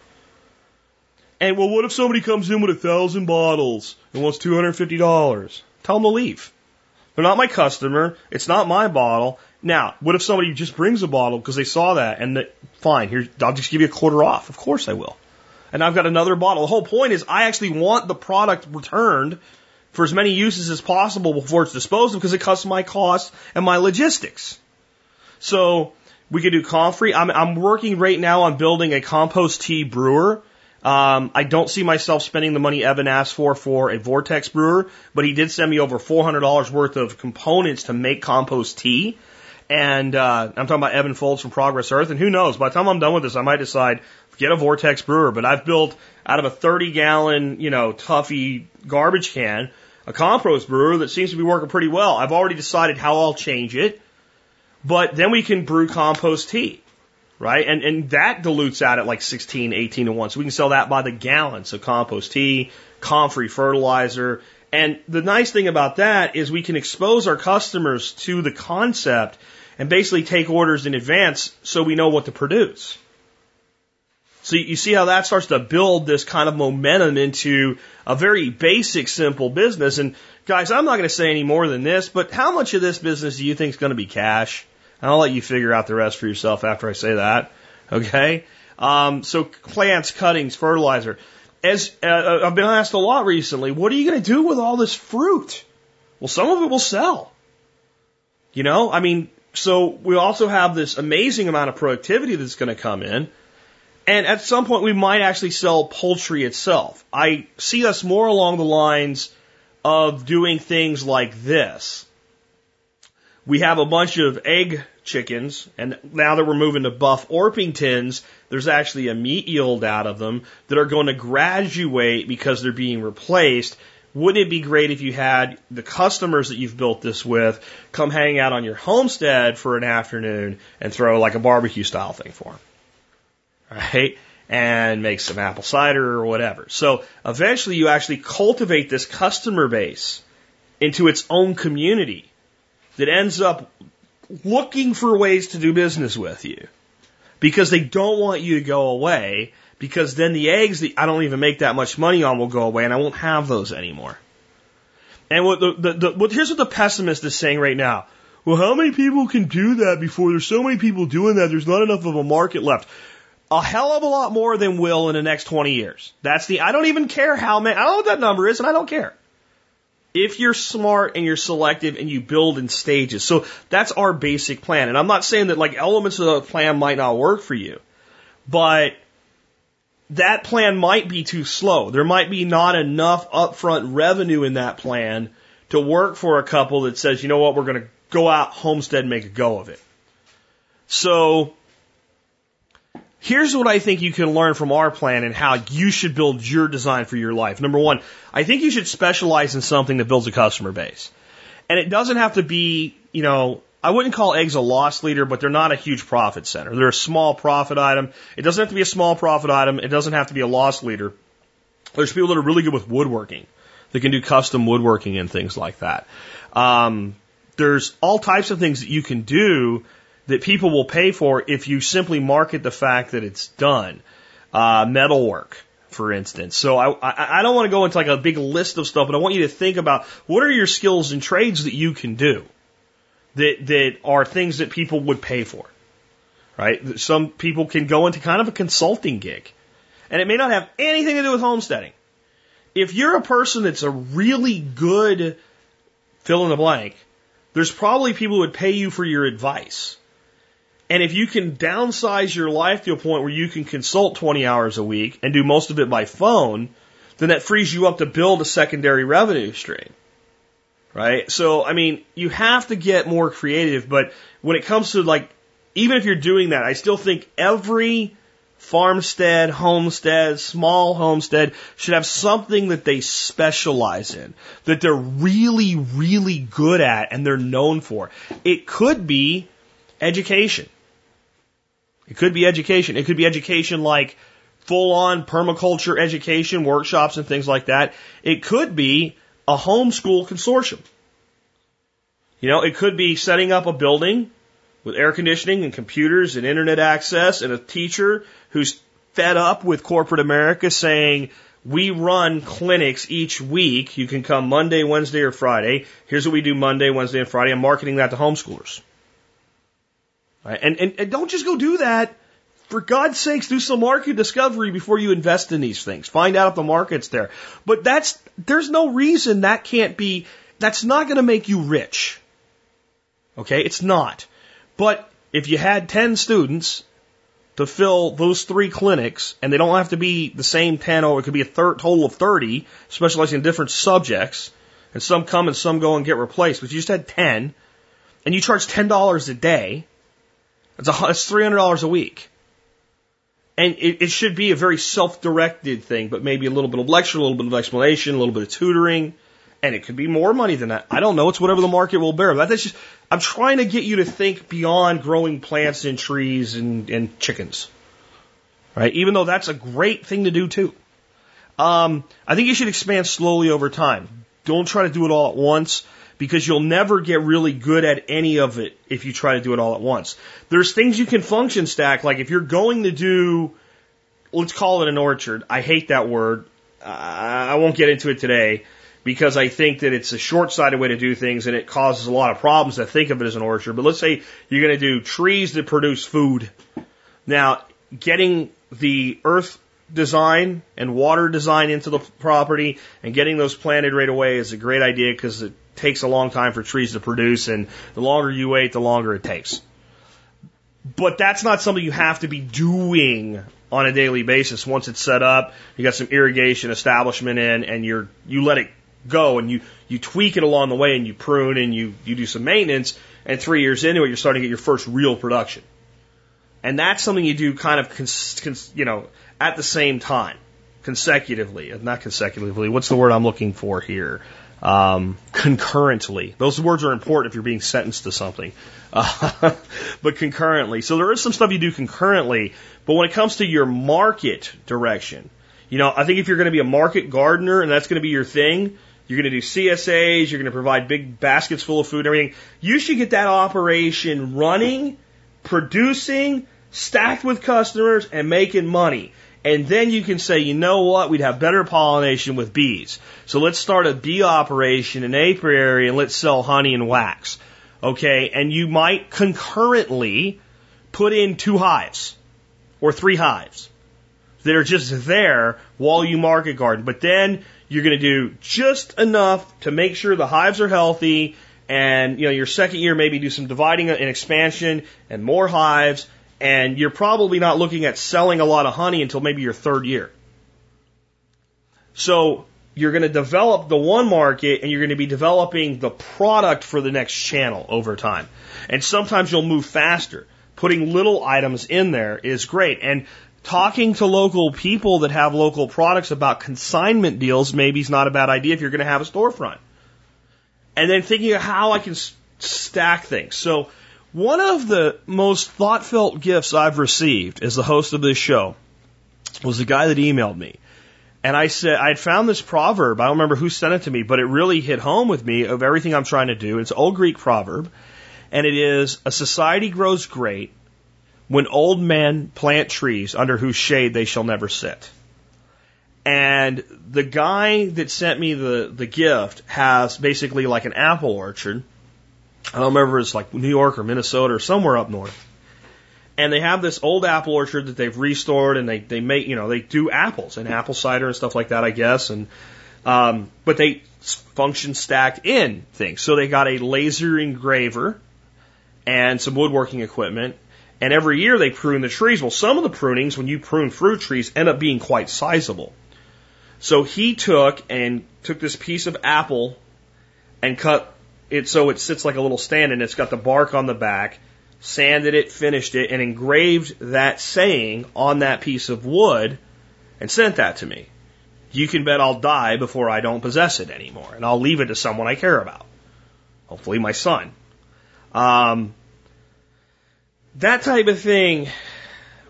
S1: And well, what if somebody comes in with a thousand bottles and wants two hundred fifty dollars? Tell them to leave. They're not my customer. It's not my bottle. Now, what if somebody just brings a bottle because they saw that and that, fine, here, I'll just give you a quarter off. Of course I will. And I've got another bottle. The whole point is I actually want the product returned for as many uses as possible before it's disposed of because it cuts my cost and my logistics. So we could do comfrey. I'm, I'm working right now on building a compost tea brewer. Um, I don't see myself spending the money Evan asked for for a Vortex brewer, but he did send me over $400 worth of components to make compost tea. And uh, I'm talking about Evan Folds from Progress Earth. And who knows, by the time I'm done with this, I might decide get a Vortex brewer. But I've built out of a 30 gallon, you know, Tuffy garbage can a compost brewer that seems to be working pretty well. I've already decided how I'll change it, but then we can brew compost tea, right? And, and that dilutes out at like 16, 18 to 1. So we can sell that by the gallon. So compost tea, comfrey fertilizer. And the nice thing about that is we can expose our customers to the concept and basically take orders in advance so we know what to produce. So you see how that starts to build this kind of momentum into a very basic, simple business. And guys, I'm not going to say any more than this, but how much of this business do you think is going to be cash? And I'll let you figure out the rest for yourself after I say that. Okay. Um, so plants, cuttings, fertilizer. As uh, I've been asked a lot recently, what are you going to do with all this fruit? Well, some of it will sell. You know, I mean, so we also have this amazing amount of productivity that's going to come in. And at some point, we might actually sell poultry itself. I see us more along the lines of doing things like this. We have a bunch of egg chickens, and now that we're moving to buff Orpingtons, there's actually a meat yield out of them that are going to graduate because they're being replaced. Wouldn't it be great if you had the customers that you've built this with come hang out on your homestead for an afternoon and throw like a barbecue style thing for them? right? And make some apple cider or whatever. So eventually you actually cultivate this customer base into its own community that ends up looking for ways to do business with you because they don't want you to go away because then the eggs that I don't even make that much money on will go away and I won't have those anymore. And what the, the, the what, here's what the pessimist is saying right now. Well, how many people can do that before there's so many people doing that? There's not enough of a market left a hell of a lot more than will in the next 20 years. That's the, I don't even care how many, I don't know what that number is and I don't care. If you're smart and you're selective and you build in stages. So that's our basic plan. And I'm not saying that like elements of the plan might not work for you, but that plan might be too slow. There might be not enough upfront revenue in that plan to work for a couple that says, you know what, we're going to go out homestead and make a go of it. So Here's what I think you can learn from our plan and how you should build your design for your life. Number one, I think you should specialize in something that builds a customer base. And it doesn't have to be, you know, I wouldn't call eggs a loss leader, but they're not a huge profit center. They're a small profit item. It doesn't have to be a small profit item. It doesn't have to be a loss leader. There's people that are really good with woodworking. They can do custom woodworking and things like that. Um, there's all types of things that you can do that people will pay for if you simply market the fact that it's done. Uh, metalwork, for instance. So I, I, I don't want to go into like a big list of stuff, but I want you to think about what are your skills and trades that you can do that, that are things that people would pay for, right? Some people can go into kind of a consulting gig and it may not have anything to do with homesteading. If you're a person that's a really good fill in the blank, there's probably people who would pay you for your advice. And if you can downsize your life to a point where you can consult 20 hours a week and do most of it by phone, then that frees you up to build a secondary revenue stream. Right? So, I mean, you have to get more creative, but when it comes to like, even if you're doing that, I still think every farmstead, homestead, small homestead should have something that they specialize in, that they're really, really good at and they're known for. It could be education. It could be education. It could be education like full on permaculture education, workshops and things like that. It could be a homeschool consortium. You know, it could be setting up a building with air conditioning and computers and internet access and a teacher who's fed up with corporate America saying, we run clinics each week. You can come Monday, Wednesday, or Friday. Here's what we do Monday, Wednesday, and Friday. I'm marketing that to homeschoolers. Right? And, and, and don't just go do that. For God's sakes, do some market discovery before you invest in these things. Find out if the market's there. But that's, there's no reason that can't be, that's not going to make you rich. Okay? It's not. But if you had 10 students to fill those three clinics, and they don't have to be the same 10, or it could be a third, total of 30, specializing in different subjects, and some come and some go and get replaced, but you just had 10, and you charge $10 a day, it's, a, it's $300 a week. And it, it should be a very self-directed thing, but maybe a little bit of lecture, a little bit of explanation, a little bit of tutoring, and it could be more money than that. I don't know. It's whatever the market will bear. That's just, I'm trying to get you to think beyond growing plants and trees and, and chickens. Right? Even though that's a great thing to do too. Um, I think you should expand slowly over time. Don't try to do it all at once because you'll never get really good at any of it if you try to do it all at once. There's things you can function stack, like if you're going to do, let's call it an orchard. I hate that word. I won't get into it today because I think that it's a short sighted way to do things and it causes a lot of problems to think of it as an orchard. But let's say you're going to do trees that produce food. Now, getting the earth design and water design into the property and getting those planted right away is a great idea because it takes a long time for trees to produce, and the longer you wait, the longer it takes. But that's not something you have to be doing on a daily basis. Once it's set up, you got some irrigation establishment in, and you're you let it go, and you you tweak it along the way, and you prune, and you you do some maintenance, and three years into it, you're starting to get your first real production. And that's something you do kind of, cons, cons, you know, at the same time, consecutively, not consecutively. What's the word I'm looking for here? Um, concurrently. Those words are important if you're being sentenced to something. Uh, but concurrently. So there is some stuff you do concurrently, but when it comes to your market direction, you know, I think if you're going to be a market gardener and that's going to be your thing, you're going to do CSAs, you're going to provide big baskets full of food and everything. You should get that operation running, producing, stacked with customers, and making money. And then you can say, you know what, we'd have better pollination with bees. So let's start a bee operation in apiary and let's sell honey and wax. Okay, and you might concurrently put in two hives or three hives that are just there while you market garden. But then you're going to do just enough to make sure the hives are healthy and you know your second year maybe do some dividing and expansion and more hives and you're probably not looking at selling a lot of honey until maybe your third year. So you're going to develop the one market and you're going to be developing the product for the next channel over time. And sometimes you'll move faster. putting little items in there is great. And talking to local people that have local products about consignment deals maybe is not a bad idea if you're going to have a storefront. And then thinking of how I can stack things. So one of the most thought felt gifts I've received as the host of this show was the guy that emailed me. And I said, I'd found this proverb. I don't remember who sent it to me, but it really hit home with me of everything I'm trying to do. It's an old Greek proverb. And it is, a society grows great when old men plant trees under whose shade they shall never sit. And the guy that sent me the, the gift has basically like an apple orchard. I don't remember it's like New York or Minnesota or somewhere up north. And they have this old apple orchard that they've restored and they, they make, you know, they do apples and apple cider and stuff like that, I guess. And, um, but they function stacked in things. So they got a laser engraver and some woodworking equipment. And every year they prune the trees. Well, some of the prunings, when you prune fruit trees, end up being quite sizable. So he took and took this piece of apple and cut it so it sits like a little stand and it's got the bark on the back, sanded it, finished it, and engraved that saying on that piece of wood and sent that to me. You can bet I'll die before I don't possess it anymore, and I'll leave it to someone I care about. Hopefully, my son. Um, that type of thing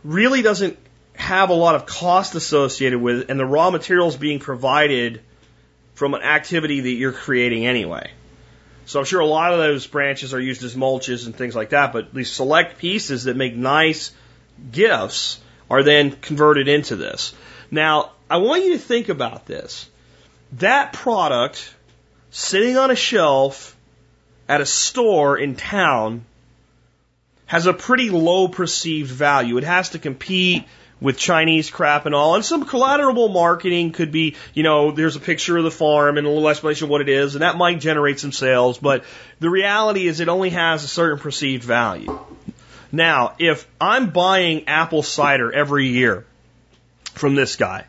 S1: really doesn't have a lot of cost associated with it, and the raw materials being provided from an activity that you're creating anyway. So I'm sure a lot of those branches are used as mulches and things like that, but these select pieces that make nice gifts are then converted into this. Now, I want you to think about this. That product sitting on a shelf at a store in town has a pretty low perceived value. It has to compete with Chinese crap and all. And some collateral marketing could be, you know, there's a picture of the farm and a little explanation of what it is, and that might generate some sales. But the reality is it only has a certain perceived value. Now, if I'm buying apple cider every year from this guy,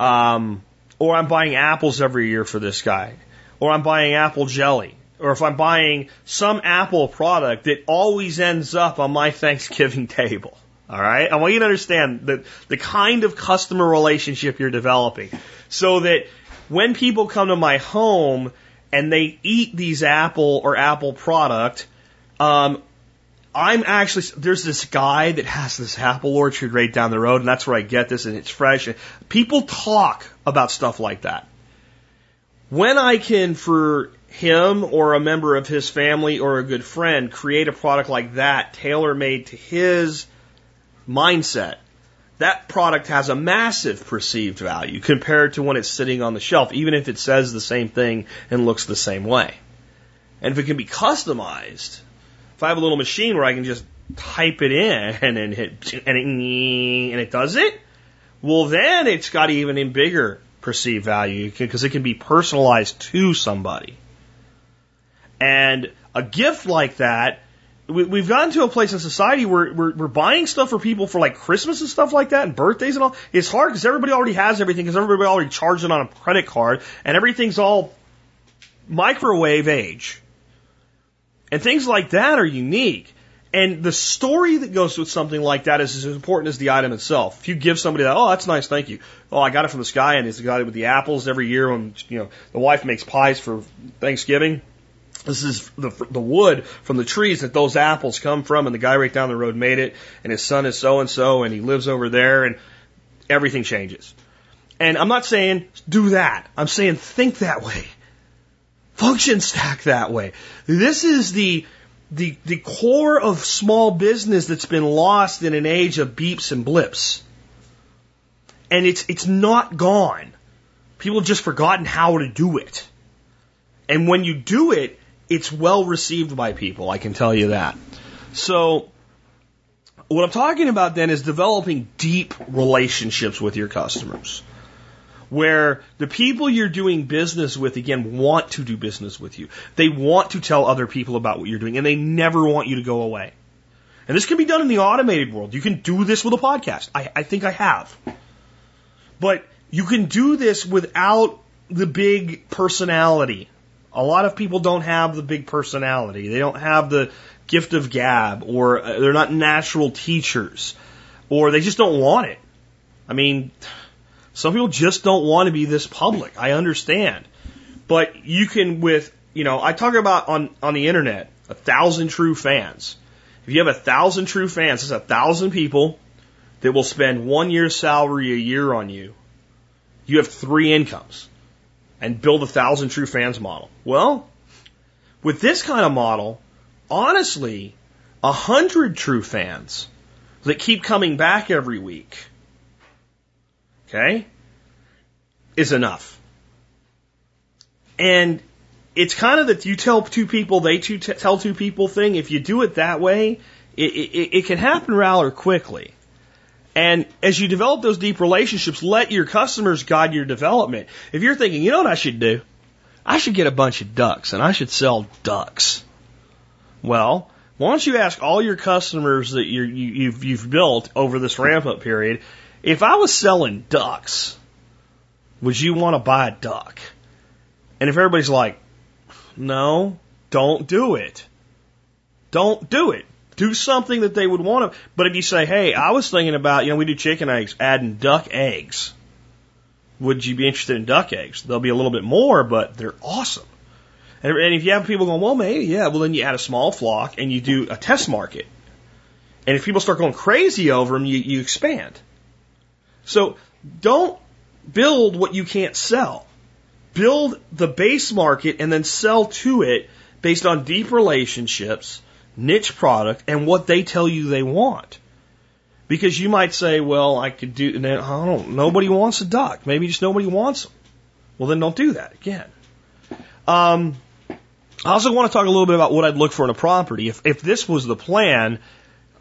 S1: um, or I'm buying apples every year for this guy, or I'm buying apple jelly, or if I'm buying some Apple product that always ends up on my Thanksgiving table. All right. I want you to understand the, the kind of customer relationship you're developing so that when people come to my home and they eat these Apple or Apple product, um, I'm actually, there's this guy that has this apple orchard right down the road, and that's where I get this, and it's fresh. People talk about stuff like that. When I can, for him or a member of his family or a good friend create a product like that, tailor made to his mindset, that product has a massive perceived value compared to when it's sitting on the shelf, even if it says the same thing and looks the same way. And if it can be customized, if I have a little machine where I can just type it in and hit and it, and it does it, well then it's got even a bigger perceived value because it can be personalized to somebody. And a gift like that, we, have gotten to a place in society where we're, we're buying stuff for people for like Christmas and stuff like that and birthdays and all. It's hard because everybody already has everything because everybody already charged it on a credit card and everything's all microwave age. And things like that are unique. And the story that goes with something like that is as important as the item itself. If you give somebody that, oh, that's nice, thank you. Oh, I got it from this guy, and he's got it with the apples every year when you know the wife makes pies for Thanksgiving. This is the, the wood from the trees that those apples come from, and the guy right down the road made it, and his son is so and so, and he lives over there, and everything changes. And I'm not saying do that. I'm saying think that way. Function stack that way. This is the, the, the core of small business that's been lost in an age of beeps and blips. And it's, it's not gone. People have just forgotten how to do it. And when you do it, it's well received by people, I can tell you that. So, what I'm talking about then is developing deep relationships with your customers. Where the people you're doing business with, again, want to do business with you. They want to tell other people about what you're doing, and they never want you to go away. And this can be done in the automated world. You can do this with a podcast. I, I think I have. But you can do this without the big personality A lot of people don't have the big personality. They don't have the gift of gab, or uh, they're not natural teachers, or they just don't want it. I mean, some people just don't want to be this public. I understand. But you can with, you know, I talk about on, on the internet, a thousand true fans. If you have a thousand true fans, it's a thousand people that will spend one year's salary a year on you. You have three incomes and build a thousand true fans model. Well, with this kind of model, honestly, a hundred true fans that keep coming back every week, okay, is enough. And it's kind of that you tell two people, they two tell two people thing. If you do it that way, it, it, it can happen rather quickly. And as you develop those deep relationships, let your customers guide your development. If you're thinking, you know what I should do? I should get a bunch of ducks and I should sell ducks. Well, why don't you ask all your customers that you, you've, you've built over this ramp up period, if I was selling ducks, would you want to buy a duck? And if everybody's like, no, don't do it. Don't do it do something that they would want to. But if you say, hey, I was thinking about, you know, we do chicken eggs, adding duck eggs. Would you be interested in duck eggs? They'll be a little bit more, but they're awesome. And, and if you have people going, well, maybe, yeah, well, then you add a small flock and you do a test market. And if people start going crazy over them, you, you expand. So don't build what you can't sell. Build the base market and then sell to it based on deep relationships niche product and what they tell you they want. Because you might say, well, I could do, and then I don't, nobody wants a duck. Maybe just nobody wants them. Well, then don't do that again. Um, I also want to talk a little bit about what I'd look for in a property. If, if this was the plan,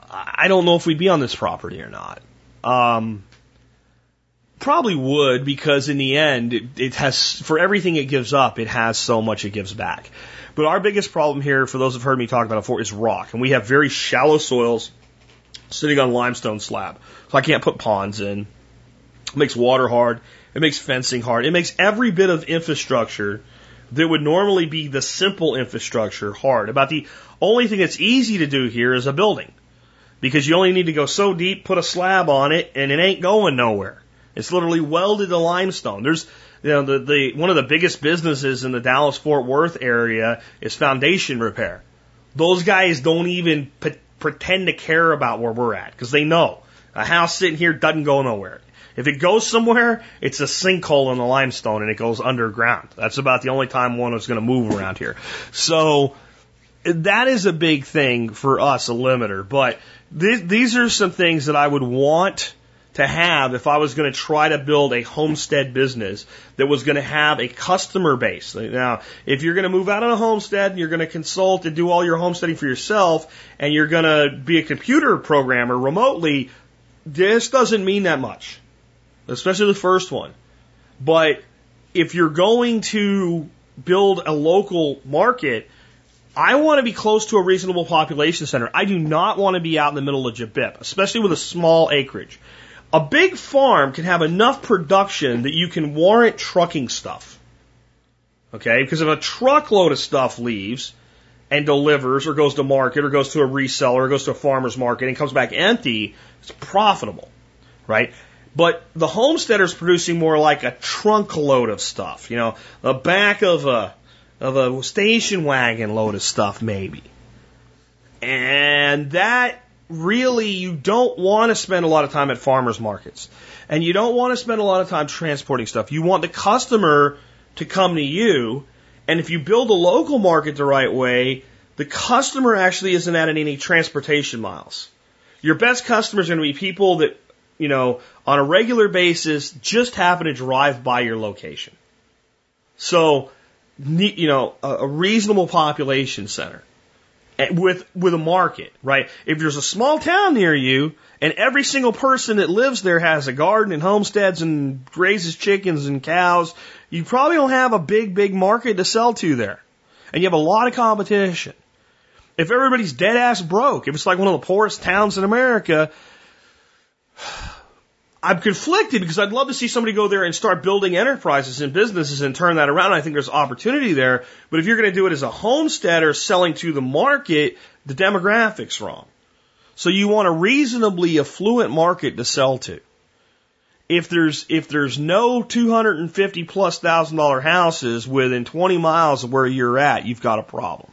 S1: I don't know if we'd be on this property or not. Um, probably would because in the end, it, it has, for everything it gives up, it has so much it gives back. But our biggest problem here, for those who've heard me talk about it before, is rock. And we have very shallow soils sitting on limestone slab. So I can't put ponds in. It makes water hard. It makes fencing hard. It makes every bit of infrastructure that would normally be the simple infrastructure hard. About the only thing that's easy to do here is a building. Because you only need to go so deep, put a slab on it, and it ain't going nowhere. It's literally welded to limestone. There's you know, the, the, one of the biggest businesses in the Dallas Fort Worth area is foundation repair. Those guys don't even p- pretend to care about where we're at because they know a house sitting here doesn't go nowhere. If it goes somewhere, it's a sinkhole in the limestone and it goes underground. That's about the only time one is going to move around here. So that is a big thing for us, a limiter. But th- these are some things that I would want to have if I was going to try to build a homestead business that was going to have a customer base. Now, if you're going to move out on a homestead and you're going to consult and do all your homesteading for yourself and you're going to be a computer programmer remotely, this doesn't mean that much, especially the first one. But if you're going to build a local market, I want to be close to a reasonable population center. I do not want to be out in the middle of Jabip, especially with a small acreage. A big farm can have enough production that you can warrant trucking stuff. Okay? Because if a truckload of stuff leaves and delivers or goes to market or goes to a reseller or goes to a farmer's market and comes back empty, it's profitable. Right? But the homesteader's producing more like a trunk load of stuff, you know, the back of a of a station wagon load of stuff maybe. And that really you don't want to spend a lot of time at farmers markets. And you don't want to spend a lot of time transporting stuff. You want the customer to come to you. And if you build a local market the right way, the customer actually isn't adding any transportation miles. Your best customers are going to be people that, you know, on a regular basis just happen to drive by your location. So, you know, a reasonable population center with with a market, right? If there's a small town near you and every single person that lives there has a garden and homesteads and raises chickens and cows, you probably don't have a big big market to sell to there. And you have a lot of competition. If everybody's dead ass broke, if it's like one of the poorest towns in America, I'm conflicted because I'd love to see somebody go there and start building enterprises and businesses and turn that around. I think there's opportunity there. But if you're going to do it as a homesteader selling to the market, the demographic's wrong. So you want a reasonably affluent market to sell to. If there's if there's no 250 plus thousand dollar houses within 20 miles of where you're at, you've got a problem.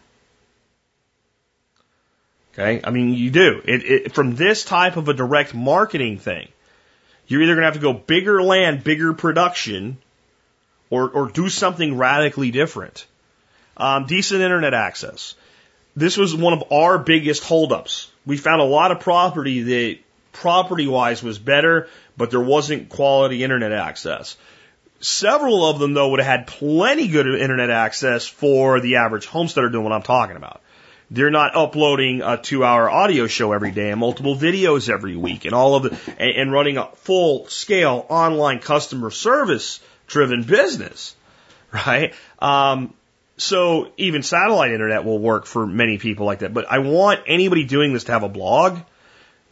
S1: Okay, I mean you do it, it from this type of a direct marketing thing. You're either going to have to go bigger land, bigger production, or or do something radically different. Um, decent internet access. This was one of our biggest holdups we found a lot of property that property wise was better, but there wasn't quality internet access. Several of them though would have had plenty good internet access for the average homesteader doing what I'm talking about. They're not uploading a two hour audio show every day and multiple videos every week and all of the, and, and running a full scale online customer service driven business, right? Um, so even satellite internet will work for many people like that. But I want anybody doing this to have a blog.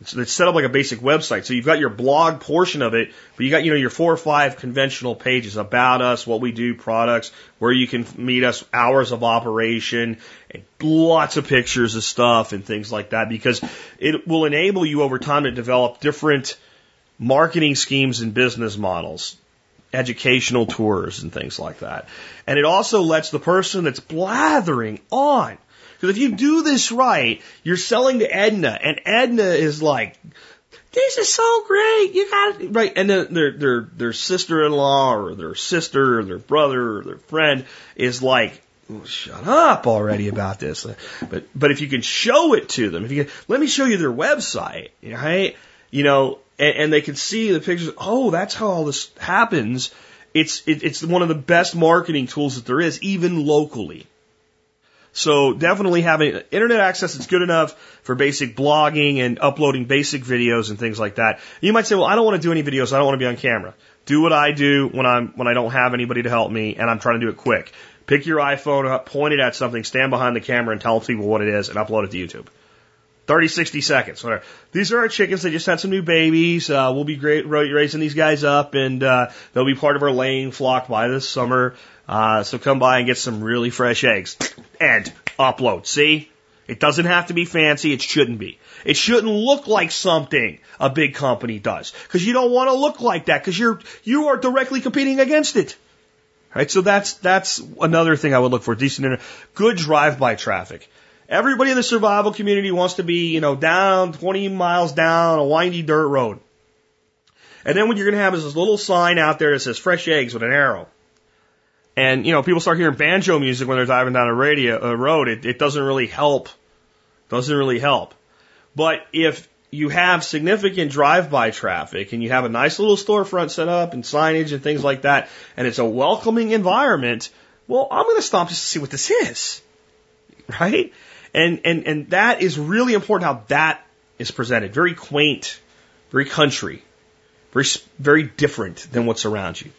S1: It's set up like a basic website. So you've got your blog portion of it, but you got, you know, your four or five conventional pages about us, what we do, products, where you can meet us, hours of operation, and lots of pictures of stuff and things like that because it will enable you over time to develop different marketing schemes and business models educational tours and things like that. And it also lets the person that's blathering on. Because if you do this right, you're selling to Edna, and Edna is like, this is so great. You got it right. And then their their their sister-in-law or their sister or their brother or their friend is like, shut up already about this. But but if you can show it to them, if you can, let me show you their website, right? You know, and, and they can see the pictures. Oh, that's how all this happens. It's it, it's one of the best marketing tools that there is, even locally. So definitely having internet access is good enough for basic blogging and uploading basic videos and things like that. You might say, well, I don't want to do any videos. I don't want to be on camera. Do what I do when I'm when I don't have anybody to help me and I'm trying to do it quick. Pick your iPhone up, point it at something, stand behind the camera and tell people what it is and upload it to YouTube. 30, 60 seconds, whatever. These are our chickens. They just had some new babies. Uh, we'll be great raising these guys up, and uh, they'll be part of our laying flock by this summer. Uh, so come by and get some really fresh eggs and upload. See, it doesn't have to be fancy. It shouldn't be. It shouldn't look like something a big company does because you don't want to look like that because you're you are directly competing against it. Right. So that's that's another thing I would look for. Decent, good drive-by traffic. Everybody in the survival community wants to be, you know, down 20 miles down a windy dirt road. And then what you're going to have is this little sign out there that says fresh eggs with an arrow. And, you know, people start hearing banjo music when they're driving down a radio, a road. It, it doesn't really help. Doesn't really help. But if you have significant drive-by traffic and you have a nice little storefront set up and signage and things like that, and it's a welcoming environment, well, I'm going to stop just to see what this is. Right? And, and, and that is really important how that is presented. Very quaint, very country, very, very different than what's around you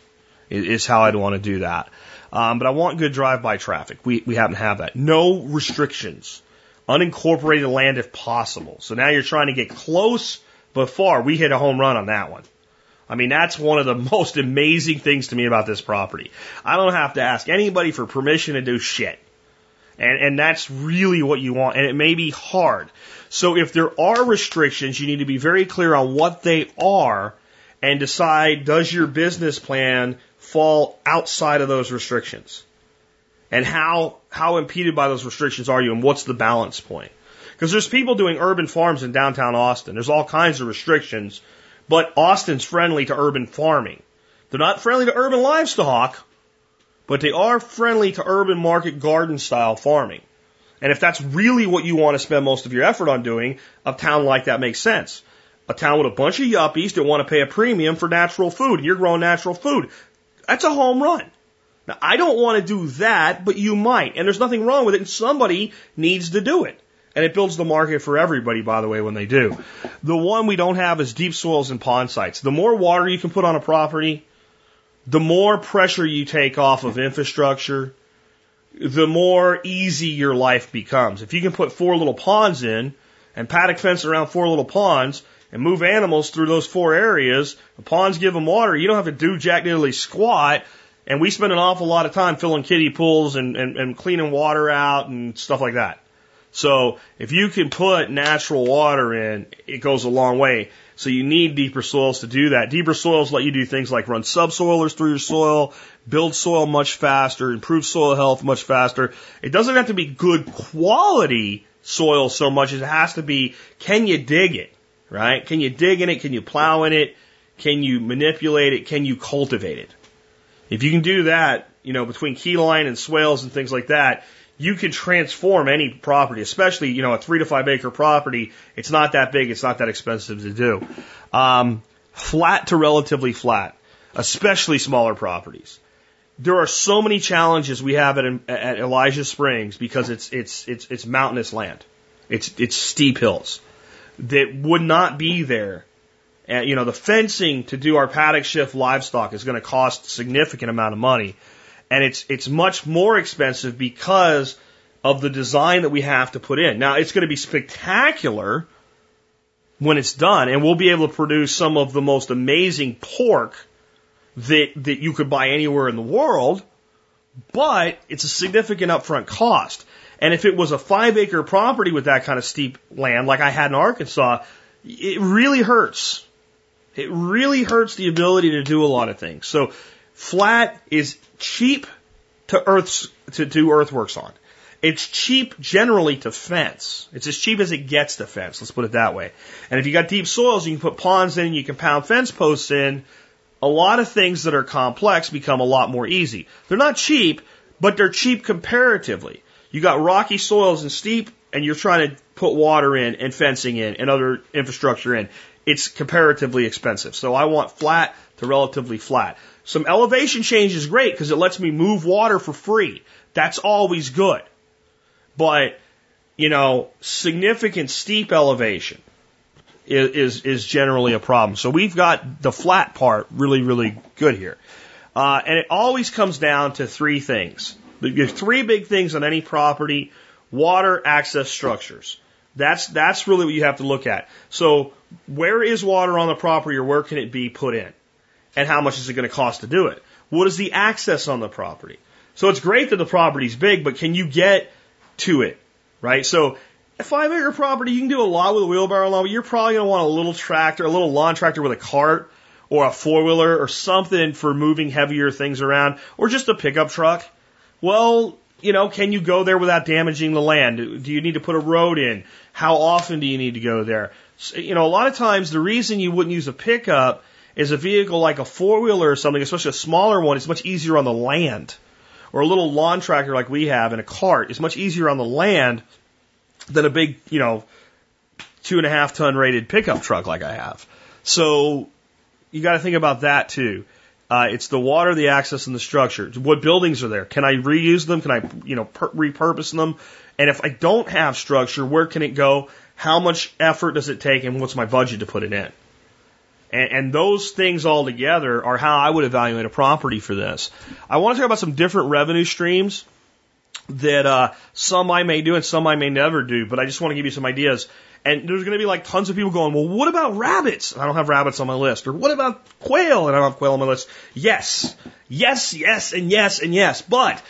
S1: is how I'd want to do that. Um, but I want good drive-by traffic. We, we happen to have that. No restrictions. Unincorporated land if possible. So now you're trying to get close but far. We hit a home run on that one. I mean, that's one of the most amazing things to me about this property. I don't have to ask anybody for permission to do shit. And, and that's really what you want. And it may be hard. So if there are restrictions, you need to be very clear on what they are and decide does your business plan fall outside of those restrictions? And how, how impeded by those restrictions are you and what's the balance point? Because there's people doing urban farms in downtown Austin. There's all kinds of restrictions, but Austin's friendly to urban farming. They're not friendly to urban livestock, but they are friendly to urban market garden style farming. And if that's really what you want to spend most of your effort on doing, a town like that makes sense. A town with a bunch of yuppies that want to pay a premium for natural food. You're growing natural food. That's a home run. Now, I don't want to do that, but you might. And there's nothing wrong with it. And somebody needs to do it. And it builds the market for everybody, by the way, when they do. The one we don't have is deep soils and pond sites. The more water you can put on a property, the more pressure you take off of infrastructure, the more easy your life becomes. If you can put four little ponds in and paddock fence around four little ponds, and move animals through those four areas. The ponds give them water. You don't have to do jack diddly squat. And we spend an awful lot of time filling kiddie pools and, and, and cleaning water out and stuff like that. So if you can put natural water in, it goes a long way. So you need deeper soils to do that. Deeper soils let you do things like run subsoilers through your soil, build soil much faster, improve soil health much faster. It doesn't have to be good quality soil so much as it has to be, can you dig it? Right? Can you dig in it? Can you plow in it? Can you manipulate it? Can you cultivate it? If you can do that, you know, between keyline and swales and things like that, you can transform any property, especially, you know, a three to five acre property. It's not that big. It's not that expensive to do. Um, flat to relatively flat, especially smaller properties. There are so many challenges we have at, at Elijah Springs because it's, it's, it's, it's mountainous land. It's, it's steep hills that would not be there. And, you know, the fencing to do our paddock shift livestock is going to cost a significant amount of money. And it's, it's much more expensive because of the design that we have to put in. Now, it's going to be spectacular when it's done, and we'll be able to produce some of the most amazing pork that, that you could buy anywhere in the world, but it's a significant upfront cost. And if it was a five acre property with that kind of steep land, like I had in Arkansas, it really hurts. It really hurts the ability to do a lot of things. So flat is cheap to earths to do earthworks on. It's cheap generally to fence. It's as cheap as it gets to fence. Let's put it that way. And if you got deep soils, you can put ponds in, you can pound fence posts in. A lot of things that are complex become a lot more easy. They're not cheap, but they're cheap comparatively. You got rocky soils and steep, and you're trying to put water in and fencing in and other infrastructure in. It's comparatively expensive. So I want flat to relatively flat. Some elevation change is great because it lets me move water for free. That's always good. But, you know, significant steep elevation is, is, is generally a problem. So we've got the flat part really, really good here. Uh, and it always comes down to three things. There's three big things on any property water access structures. That's, that's really what you have to look at. So, where is water on the property or where can it be put in? And how much is it going to cost to do it? What is the access on the property? So, it's great that the property's big, but can you get to it? Right? So, a five acre property, you can do a lot with a wheelbarrow lawn, but you're probably going to want a little tractor, a little lawn tractor with a cart or a four wheeler or something for moving heavier things around or just a pickup truck. Well, you know, can you go there without damaging the land? Do you need to put a road in? How often do you need to go there? So, you know, a lot of times the reason you wouldn't use a pickup is a vehicle like a four wheeler or something, especially a smaller one, is much easier on the land. Or a little lawn tractor like we have in a cart is much easier on the land than a big, you know, two and a half ton rated pickup truck like I have. So you got to think about that too. Uh, it's the water, the access, and the structure. What buildings are there? Can I reuse them? Can I, you know, repurpose them? And if I don't have structure, where can it go? How much effort does it take? And what's my budget to put it in? And, and those things all together are how I would evaluate a property for this. I want to talk about some different revenue streams that uh, some I may do and some I may never do, but I just want to give you some ideas. And there's going to be like tons of people going, well, what about rabbits? I don't have rabbits on my list. Or what about quail? And I don't have quail on my list. Yes, yes, yes, and yes, and yes. But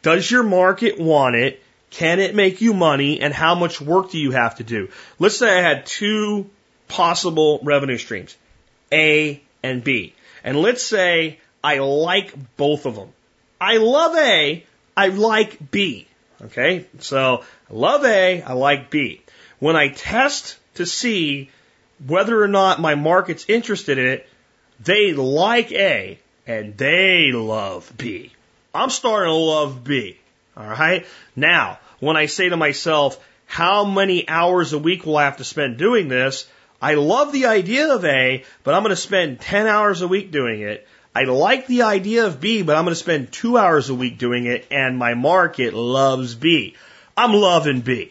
S1: does your market want it? Can it make you money? And how much work do you have to do? Let's say I had two possible revenue streams, A and B. And let's say I like both of them. I love A, I like B. Okay, so I love A, I like B. When I test to see whether or not my market's interested in it, they like A and they love B. I'm starting to love B. All right. Now, when I say to myself, how many hours a week will I have to spend doing this? I love the idea of A, but I'm going to spend 10 hours a week doing it. I like the idea of B, but I'm going to spend two hours a week doing it, and my market loves B. I'm loving B.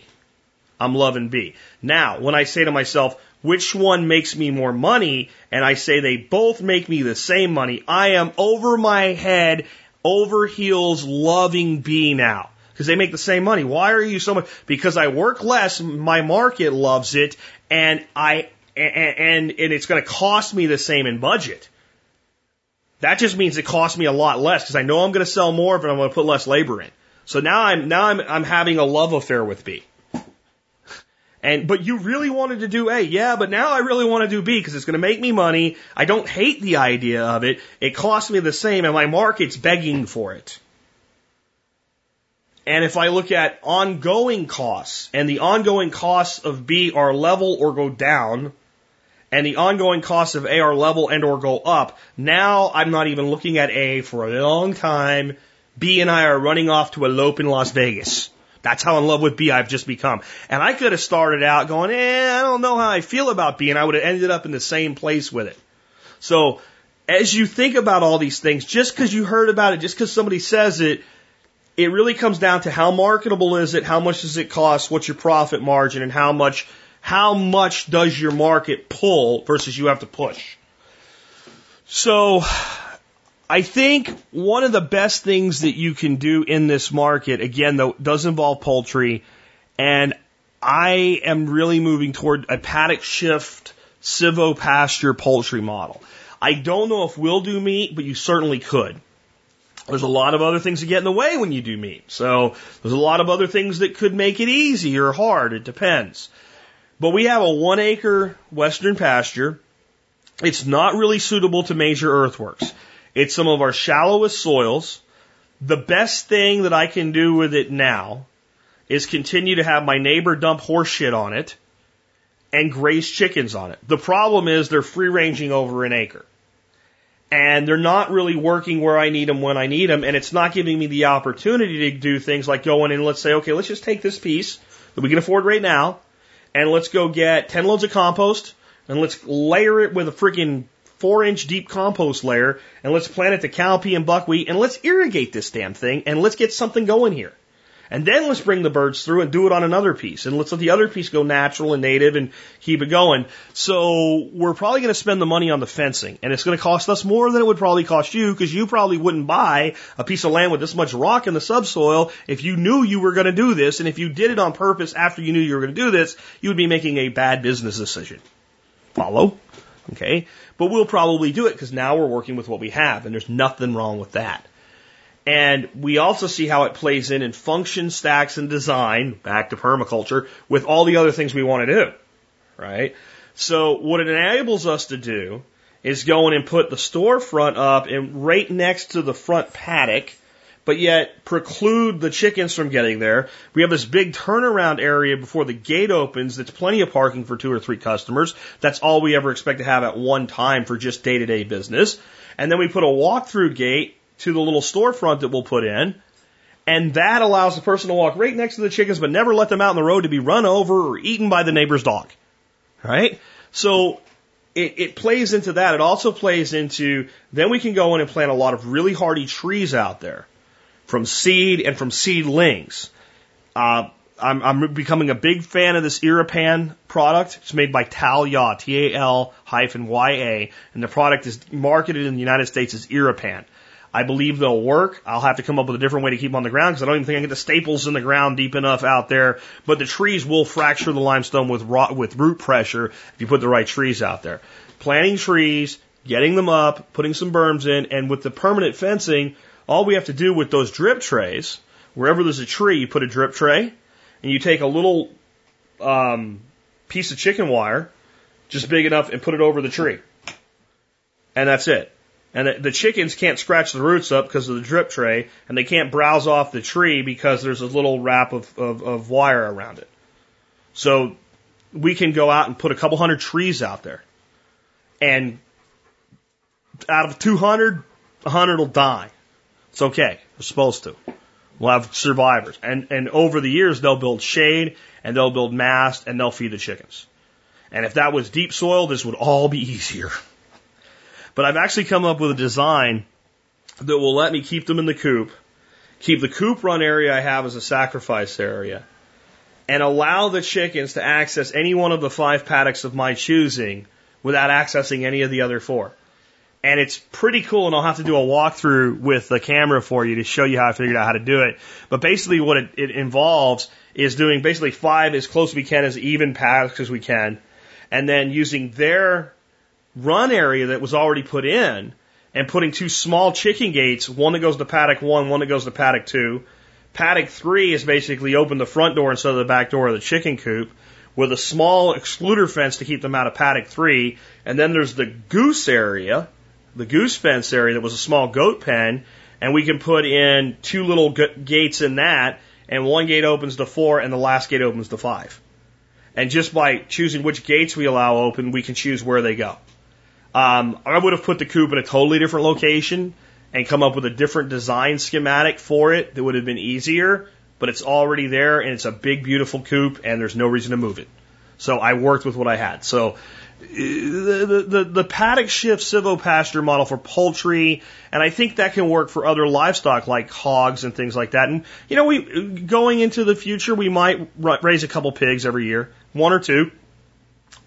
S1: I'm loving B. Now, when I say to myself, which one makes me more money, and I say they both make me the same money, I am over my head, over heels loving B now. Because they make the same money. Why are you so much? Because I work less, my market loves it, and I and, and, and it's going to cost me the same in budget. That just means it costs me a lot less because I know I'm going to sell more, but I'm going to put less labor in. So now I'm now I'm I'm having a love affair with B. And but you really wanted to do A, yeah, but now I really want to do B because it's going to make me money. I don't hate the idea of it. It costs me the same, and my market's begging for it. And if I look at ongoing costs, and the ongoing costs of B are level or go down, and the ongoing costs of A are level and or go up, now I'm not even looking at A for a long time. B and I are running off to elope in Las Vegas. That's how in love with B I've just become. And I could have started out going, eh, I don't know how I feel about B, and I would have ended up in the same place with it. So, as you think about all these things, just because you heard about it, just because somebody says it, it really comes down to how marketable is it, how much does it cost, what's your profit margin, and how much how much does your market pull versus you have to push. So I think one of the best things that you can do in this market, again, though, does involve poultry, and I am really moving toward a paddock shift silvopasture poultry model. I don't know if we'll do meat, but you certainly could. There's a lot of other things that get in the way when you do meat. So there's a lot of other things that could make it easy or hard. It depends. But we have a one acre western pasture. It's not really suitable to major earthworks. It's some of our shallowest soils. The best thing that I can do with it now is continue to have my neighbor dump horse shit on it and graze chickens on it. The problem is they're free ranging over an acre and they're not really working where I need them when I need them, and it's not giving me the opportunity to do things like go in and let's say, okay, let's just take this piece that we can afford right now, and let's go get 10 loads of compost, and let's layer it with a freaking four inch deep compost layer, and let's plant it to cowpea and buckwheat, and let's irrigate this damn thing, and let's get something going here. And then let's bring the birds through and do it on another piece. And let's let the other piece go natural and native and keep it going. So we're probably going to spend the money on the fencing. And it's going to cost us more than it would probably cost you because you probably wouldn't buy a piece of land with this much rock in the subsoil if you knew you were going to do this. And if you did it on purpose after you knew you were going to do this, you would be making a bad business decision. Follow? Okay. But we'll probably do it because now we're working with what we have and there's nothing wrong with that. And we also see how it plays in in function, stacks, and design, back to permaculture, with all the other things we want to do. Right? So what it enables us to do is go in and put the storefront up and right next to the front paddock, but yet preclude the chickens from getting there. We have this big turnaround area before the gate opens that's plenty of parking for two or three customers. That's all we ever expect to have at one time for just day to day business. And then we put a walk through gate to the little storefront that we'll put in. And that allows the person to walk right next to the chickens, but never let them out in the road to be run over or eaten by the neighbor's dog. Right? So it, it plays into that. It also plays into then we can go in and plant a lot of really hardy trees out there from seed and from seedlings. Uh, I'm, I'm becoming a big fan of this Irapan product. It's made by T-A-L hyphen Y-A, and the product is marketed in the United States as Irapan. I believe they'll work. I'll have to come up with a different way to keep them on the ground because I don't even think I can get the staples in the ground deep enough out there. But the trees will fracture the limestone with rot, with root pressure if you put the right trees out there. Planting trees, getting them up, putting some berms in, and with the permanent fencing, all we have to do with those drip trays, wherever there's a tree, you put a drip tray, and you take a little um, piece of chicken wire, just big enough, and put it over the tree. And that's it. And the chickens can't scratch the roots up because of the drip tray, and they can't browse off the tree because there's a little wrap of, of, of wire around it. So we can go out and put a couple hundred trees out there. And out of 200, 100 will die. It's okay. We're supposed to. We'll have survivors. And, and over the years, they'll build shade and they'll build mast and they'll feed the chickens. And if that was deep soil, this would all be easier. But I've actually come up with a design that will let me keep them in the coop, keep the coop run area I have as a sacrifice area, and allow the chickens to access any one of the five paddocks of my choosing without accessing any of the other four. And it's pretty cool, and I'll have to do a walkthrough with the camera for you to show you how I figured out how to do it. But basically, what it, it involves is doing basically five as close as we can as even paddocks as we can and then using their run area that was already put in and putting two small chicken gates, one that goes to paddock one, one that goes to paddock two. Paddock three is basically open the front door instead of the back door of the chicken coop with a small excluder fence to keep them out of paddock three. And then there's the goose area, the goose fence area that was a small goat pen. And we can put in two little gates in that. And one gate opens to four and the last gate opens to five. And just by choosing which gates we allow open, we can choose where they go. Um, I would have put the coop in a totally different location and come up with a different design schematic for it that would have been easier, but it's already there and it's a big, beautiful coop and there's no reason to move it. So I worked with what I had. So the, the, the paddock shift silvopasture model for poultry, and I think that can work for other livestock like hogs and things like that. And, you know, we, going into the future, we might raise a couple pigs every year, one or two.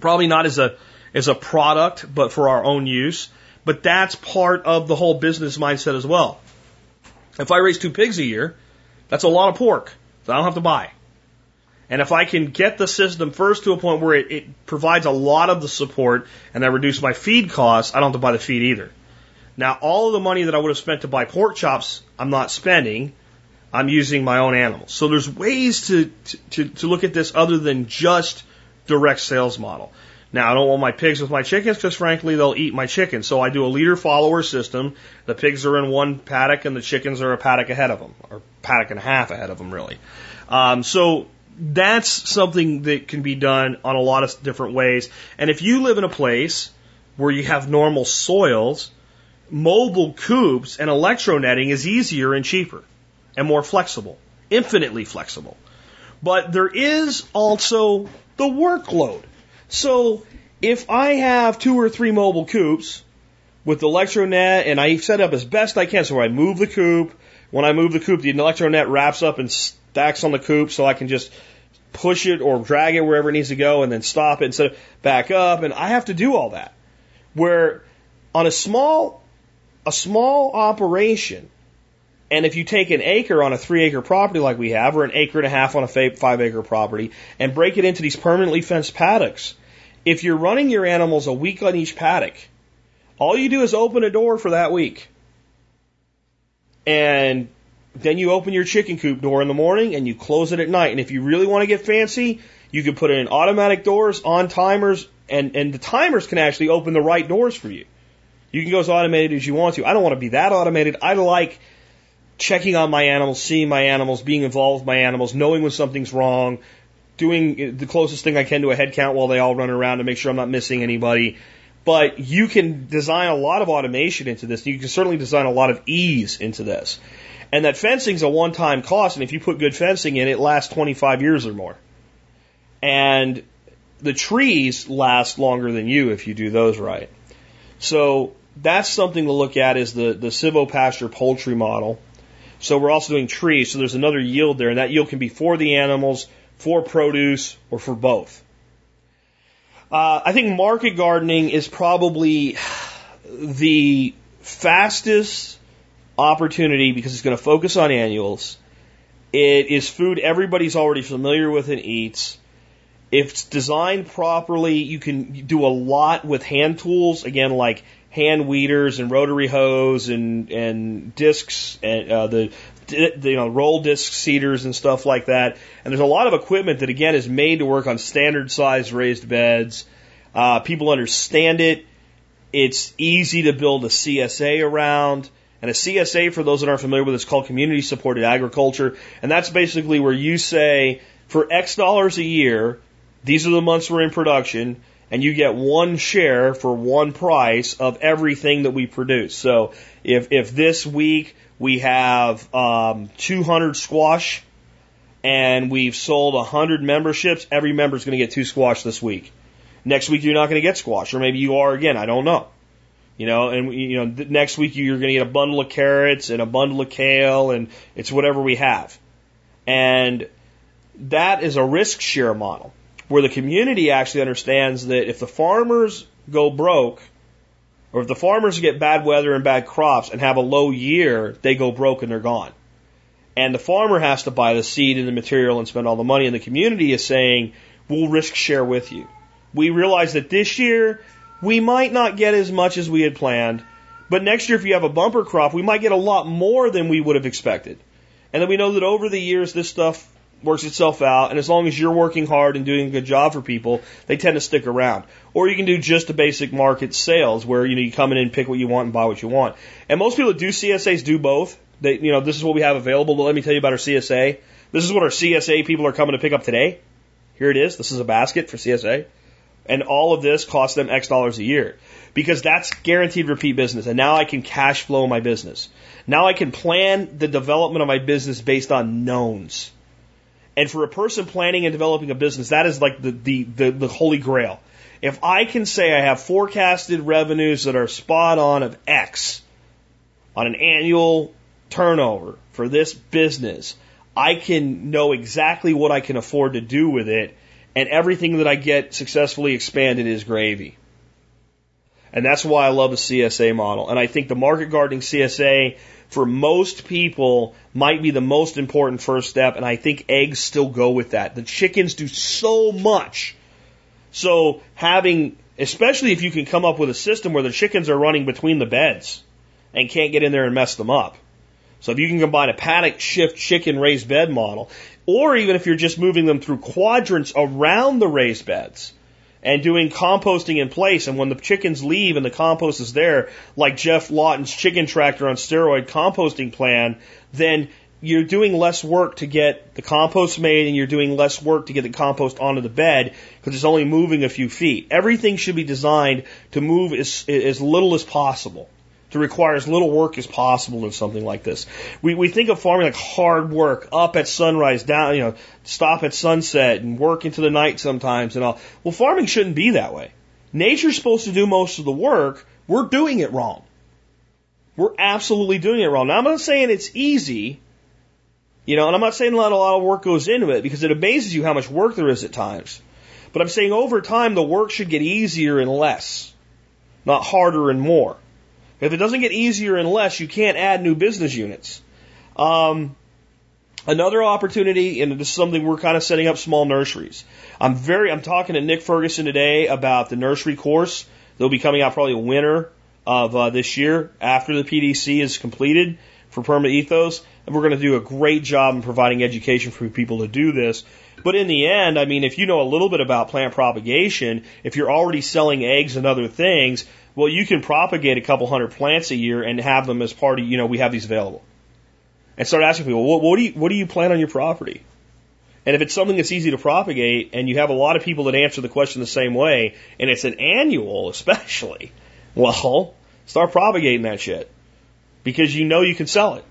S1: Probably not as a, as a product, but for our own use. But that's part of the whole business mindset as well. If I raise two pigs a year, that's a lot of pork that I don't have to buy. And if I can get the system first to a point where it, it provides a lot of the support and I reduce my feed costs, I don't have to buy the feed either. Now, all of the money that I would have spent to buy pork chops, I'm not spending. I'm using my own animals. So there's ways to, to, to look at this other than just direct sales model. Now, I don't want my pigs with my chickens because, frankly, they'll eat my chickens. So I do a leader follower system. The pigs are in one paddock and the chickens are a paddock ahead of them, or paddock and a half ahead of them, really. Um, so that's something that can be done on a lot of different ways. And if you live in a place where you have normal soils, mobile coops and electro netting is easier and cheaper and more flexible, infinitely flexible. But there is also the workload. So if I have two or three mobile coops with the electronet and I set up as best I can, so I move the coop, when I move the coop, the electronet wraps up and stacks on the coop so I can just push it or drag it wherever it needs to go and then stop it and set it back up. And I have to do all that. Where on a small, a small operation, and if you take an acre on a three acre property like we have, or an acre and a half on a five acre property, and break it into these permanently fenced paddocks, if you're running your animals a week on each paddock, all you do is open a door for that week. And then you open your chicken coop door in the morning and you close it at night. And if you really want to get fancy, you can put in automatic doors, on timers, and, and the timers can actually open the right doors for you. You can go as automated as you want to. I don't want to be that automated. I like checking on my animals, seeing my animals, being involved with my animals, knowing when something's wrong, doing the closest thing I can to a head count while they all run around to make sure I'm not missing anybody. But you can design a lot of automation into this. You can certainly design a lot of ease into this. And that fencing's a one time cost, and if you put good fencing in, it lasts 25 years or more. And the trees last longer than you if you do those right. So that's something to look at is the, the silvopasture poultry model. So we're also doing trees, so there's another yield there, and that yield can be for the animals, for produce, or for both. Uh, I think market gardening is probably the fastest opportunity because it's going to focus on annuals. It is food everybody's already familiar with and eats. If it's designed properly, you can do a lot with hand tools, again, like hand weeders and rotary hoes and, and discs and uh, the you know, roll disc seeders and stuff like that. And there's a lot of equipment that again is made to work on standard size raised beds. Uh, people understand it. It's easy to build a CSA around. And a CSA, for those that aren't familiar with, it, is called Community Supported Agriculture. And that's basically where you say, for X dollars a year, these are the months we're in production, and you get one share for one price of everything that we produce. So if, if this week we have um, 200 squash and we've sold 100 memberships. Every member is going to get two squash this week. Next week you're not going to get squash, or maybe you are again. I don't know. You know, and you know, next week you're going to get a bundle of carrots and a bundle of kale, and it's whatever we have. And that is a risk share model where the community actually understands that if the farmers go broke, or if the farmers get bad weather and bad crops and have a low year, they go broke and they're gone. And the farmer has to buy the seed and the material and spend all the money, and the community is saying, we'll risk share with you. We realize that this year we might not get as much as we had planned, but next year if you have a bumper crop, we might get a lot more than we would have expected. And then we know that over the years this stuff works itself out, and as long as you're working hard and doing a good job for people, they tend to stick around. Or you can do just a basic market sales where you know you come in and pick what you want and buy what you want. And most people that do CSAs do both. They, you know, this is what we have available. But let me tell you about our CSA. This is what our CSA people are coming to pick up today. Here it is. This is a basket for CSA. And all of this costs them X dollars a year because that's guaranteed repeat business. And now I can cash flow my business. Now I can plan the development of my business based on knowns. And for a person planning and developing a business, that is like the, the, the, the holy grail. If I can say I have forecasted revenues that are spot on of X on an annual turnover for this business, I can know exactly what I can afford to do with it, and everything that I get successfully expanded is gravy. And that's why I love the CSA model. And I think the market gardening CSA for most people might be the most important first step. And I think eggs still go with that. The chickens do so much. So having, especially if you can come up with a system where the chickens are running between the beds and can't get in there and mess them up. So if you can combine a paddock shift chicken raised bed model, or even if you're just moving them through quadrants around the raised beds, and doing composting in place. And when the chickens leave and the compost is there, like Geoff Lawton's chicken tractor on steroid composting plan, then you're doing less work to get the compost made and you're doing less work to get the compost onto the bed because it's only moving a few feet. Everything should be designed to move as, as little as possible to require as little work as possible in something like this. We, we think of farming like hard work, up at sunrise, down, you know, stop at sunset and work into the night sometimes and all. Well, farming shouldn't be that way. Nature's supposed to do most of the work. We're doing it wrong. We're absolutely doing it wrong. Now, I'm not saying it's easy, you know, and I'm not saying a lot, a lot of work goes into it because it amazes you how much work there is at times. But I'm saying over time, the work should get easier and less, not harder and more. If it doesn't get easier and less, you can't add new business units. Um, another opportunity, and this is something we're kind of setting up small nurseries. I'm very, I'm talking to Nick Ferguson today about the nursery course. They'll be coming out probably winter of uh, this year after the PDC is completed for Perma Ethos. And we're going to do a great job in providing education for people to do this. But in the end, I mean, if you know a little bit about plant propagation, if you're already selling eggs and other things, well, you can propagate a couple hundred plants a year and have them as part of, you know, we have these available. And start asking people, what, what do you, what do you plant on your property? And if it's something that's easy to propagate and you have a lot of people that answer the question the same way, and it's an annual especially, well, start propagating that shit. Because you know you can sell it.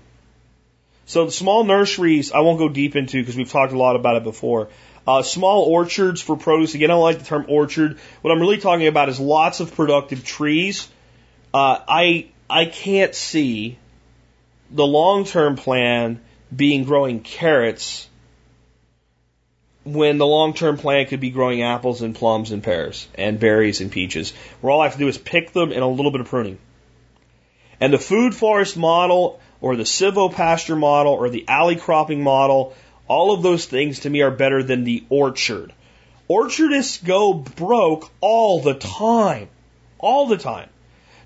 S1: So small nurseries, I won't go deep into because we've talked a lot about it before. Uh, small orchards for produce. Again, I don't like the term orchard. What I'm really talking about is lots of productive trees. Uh, I I can't see the long term plan being growing carrots when the long term plan could be growing apples and plums and pears and berries and peaches, where all I have to do is pick them and a little bit of pruning. And the food forest model or the silvopasture model or the alley cropping model all of those things to me are better than the orchard. Orchardists go broke all the time. All the time.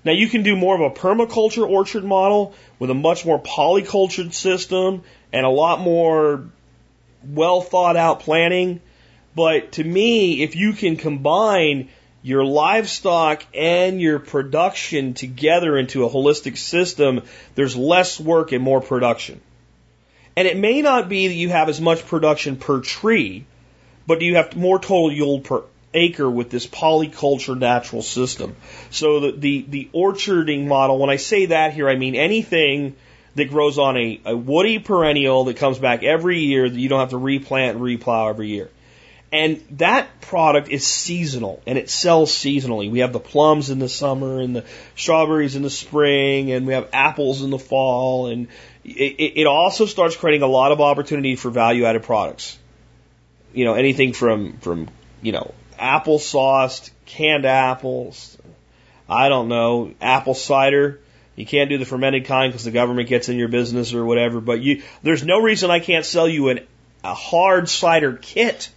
S1: Now you can do more of a permaculture orchard model with a much more polycultured system and a lot more well thought out planning. But to me, if you can combine your livestock and your production together into a holistic system, there's less work and more production. And it may not be that you have as much production per tree, but you have more total yield per acre with this polyculture natural system. So the, the, the orcharding model, when I say that here, I mean anything that grows on a, a woody perennial that comes back every year that you don't have to replant and replow every year. And that product is seasonal and it sells seasonally. We have the plums in the summer and the strawberries in the spring and we have apples in the fall and it, it also starts creating a lot of opportunity for value added products. You know, anything from, from, you know, applesauce, canned apples, I don't know, apple cider. You can't do the fermented kind because the government gets in your business or whatever, but you, there's no reason I can't sell you an, a hard cider kit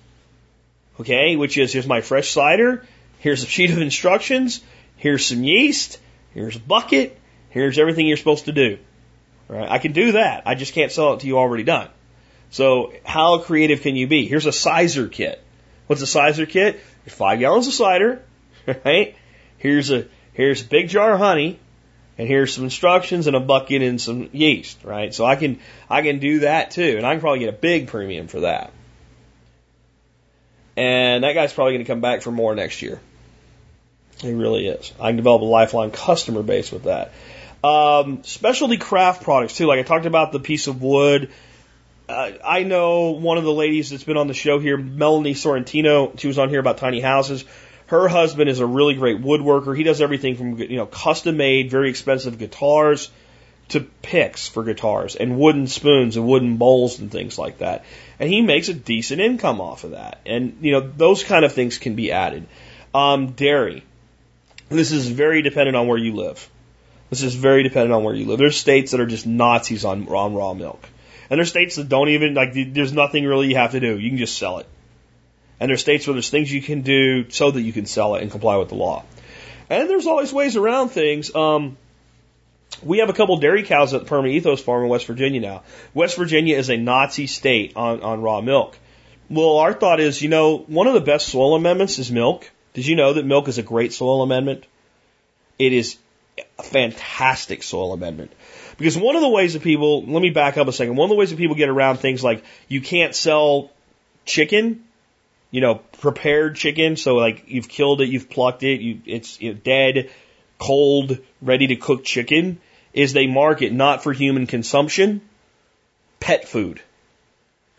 S1: Okay, which is here's my fresh cider, here's a sheet of instructions, here's some yeast, here's a bucket, here's everything you're supposed to do. Right? I can do that. I just can't sell it to you already done. So how creative can you be? Here's a sizer kit. What's a sizer kit? Five gallons of cider, right? Here's a here's a big jar of honey, and here's some instructions and a bucket and some yeast, right? So I can I can do that too, and I can probably get a big premium for that. And that guy's probably going to come back for more next year. He really is. I can develop a lifelong customer base with that. Um, specialty craft products too, like I talked about the piece of wood. Uh, I know one of the ladies that's been on the show here, Melanie Sorrentino. She was on here about tiny houses. Her husband is a really great woodworker. He does everything from you know custom made, very expensive guitars to picks for guitars and wooden spoons and wooden bowls and things like that. And he makes a decent income off of that. And you know those kind of things can be added. Um, dairy. This is very dependent on where you live. This is very dependent on where you live. There's states that are just Nazis on, on raw milk. And there's states that don't even, like, there's nothing really you have to do. You can just sell it. And there's states where there's things you can do so that you can sell it and comply with the law. And there's always ways around things. Um, we have a couple dairy cows at the Perma Ethos Farm in West Virginia now. West Virginia is a Nazi state on, on raw milk. Well, our thought is, you know, one of the best soil amendments is milk. Did you know that milk is a great soil amendment? It is a fantastic soil amendment. Because one of the ways that people, let me back up a second, one of the ways that people get around things like you can't sell chicken, you know, prepared chicken, so like you've killed it, you've plucked it, you, it's you know, dead, cold, ready to cook chicken, is they mark it not for human consumption, pet food.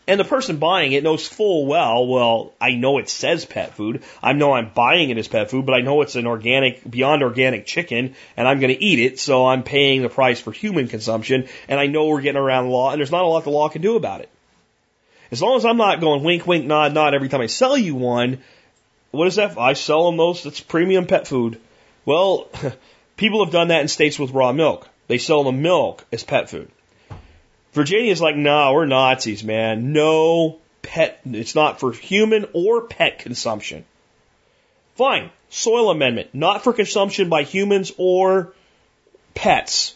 S1: And the person buying it knows full well, well, I know it says pet food. I know I'm buying it as pet food, but I know it's an organic, beyond organic chicken, and I'm going to eat it, so I'm paying the price for human consumption, and I know we're getting around the law, and there's not a lot the law can do about it. As long as I'm not going wink, wink, nod, nod every time I sell you one, what is that? I sell them those, that's premium pet food. Well, people have done that in states with raw milk. They sell the milk as pet food. Virginia's like, nah, we're Nazis, man. No pet, it's not for human or pet consumption. Fine. Soil amendment, not for consumption by humans or pets.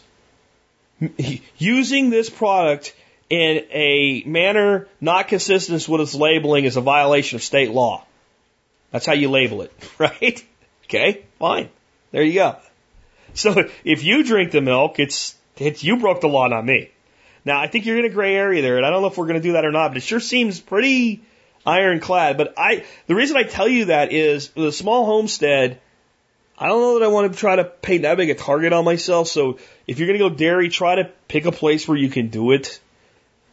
S1: Using this product in a manner not consistent with its labeling is a violation of state law. That's how you label it, right? Okay, fine. There you go. So if you drink the milk, it's, it's you broke the law, not me. Now, I think you're in a gray area there, and I don't know if we're going to do that or not, but it sure seems pretty ironclad. But I, the reason I tell you that is the small homestead, I don't know that I want to try to paint that big a target on myself. So if you're going to go dairy, try to pick a place where you can do it,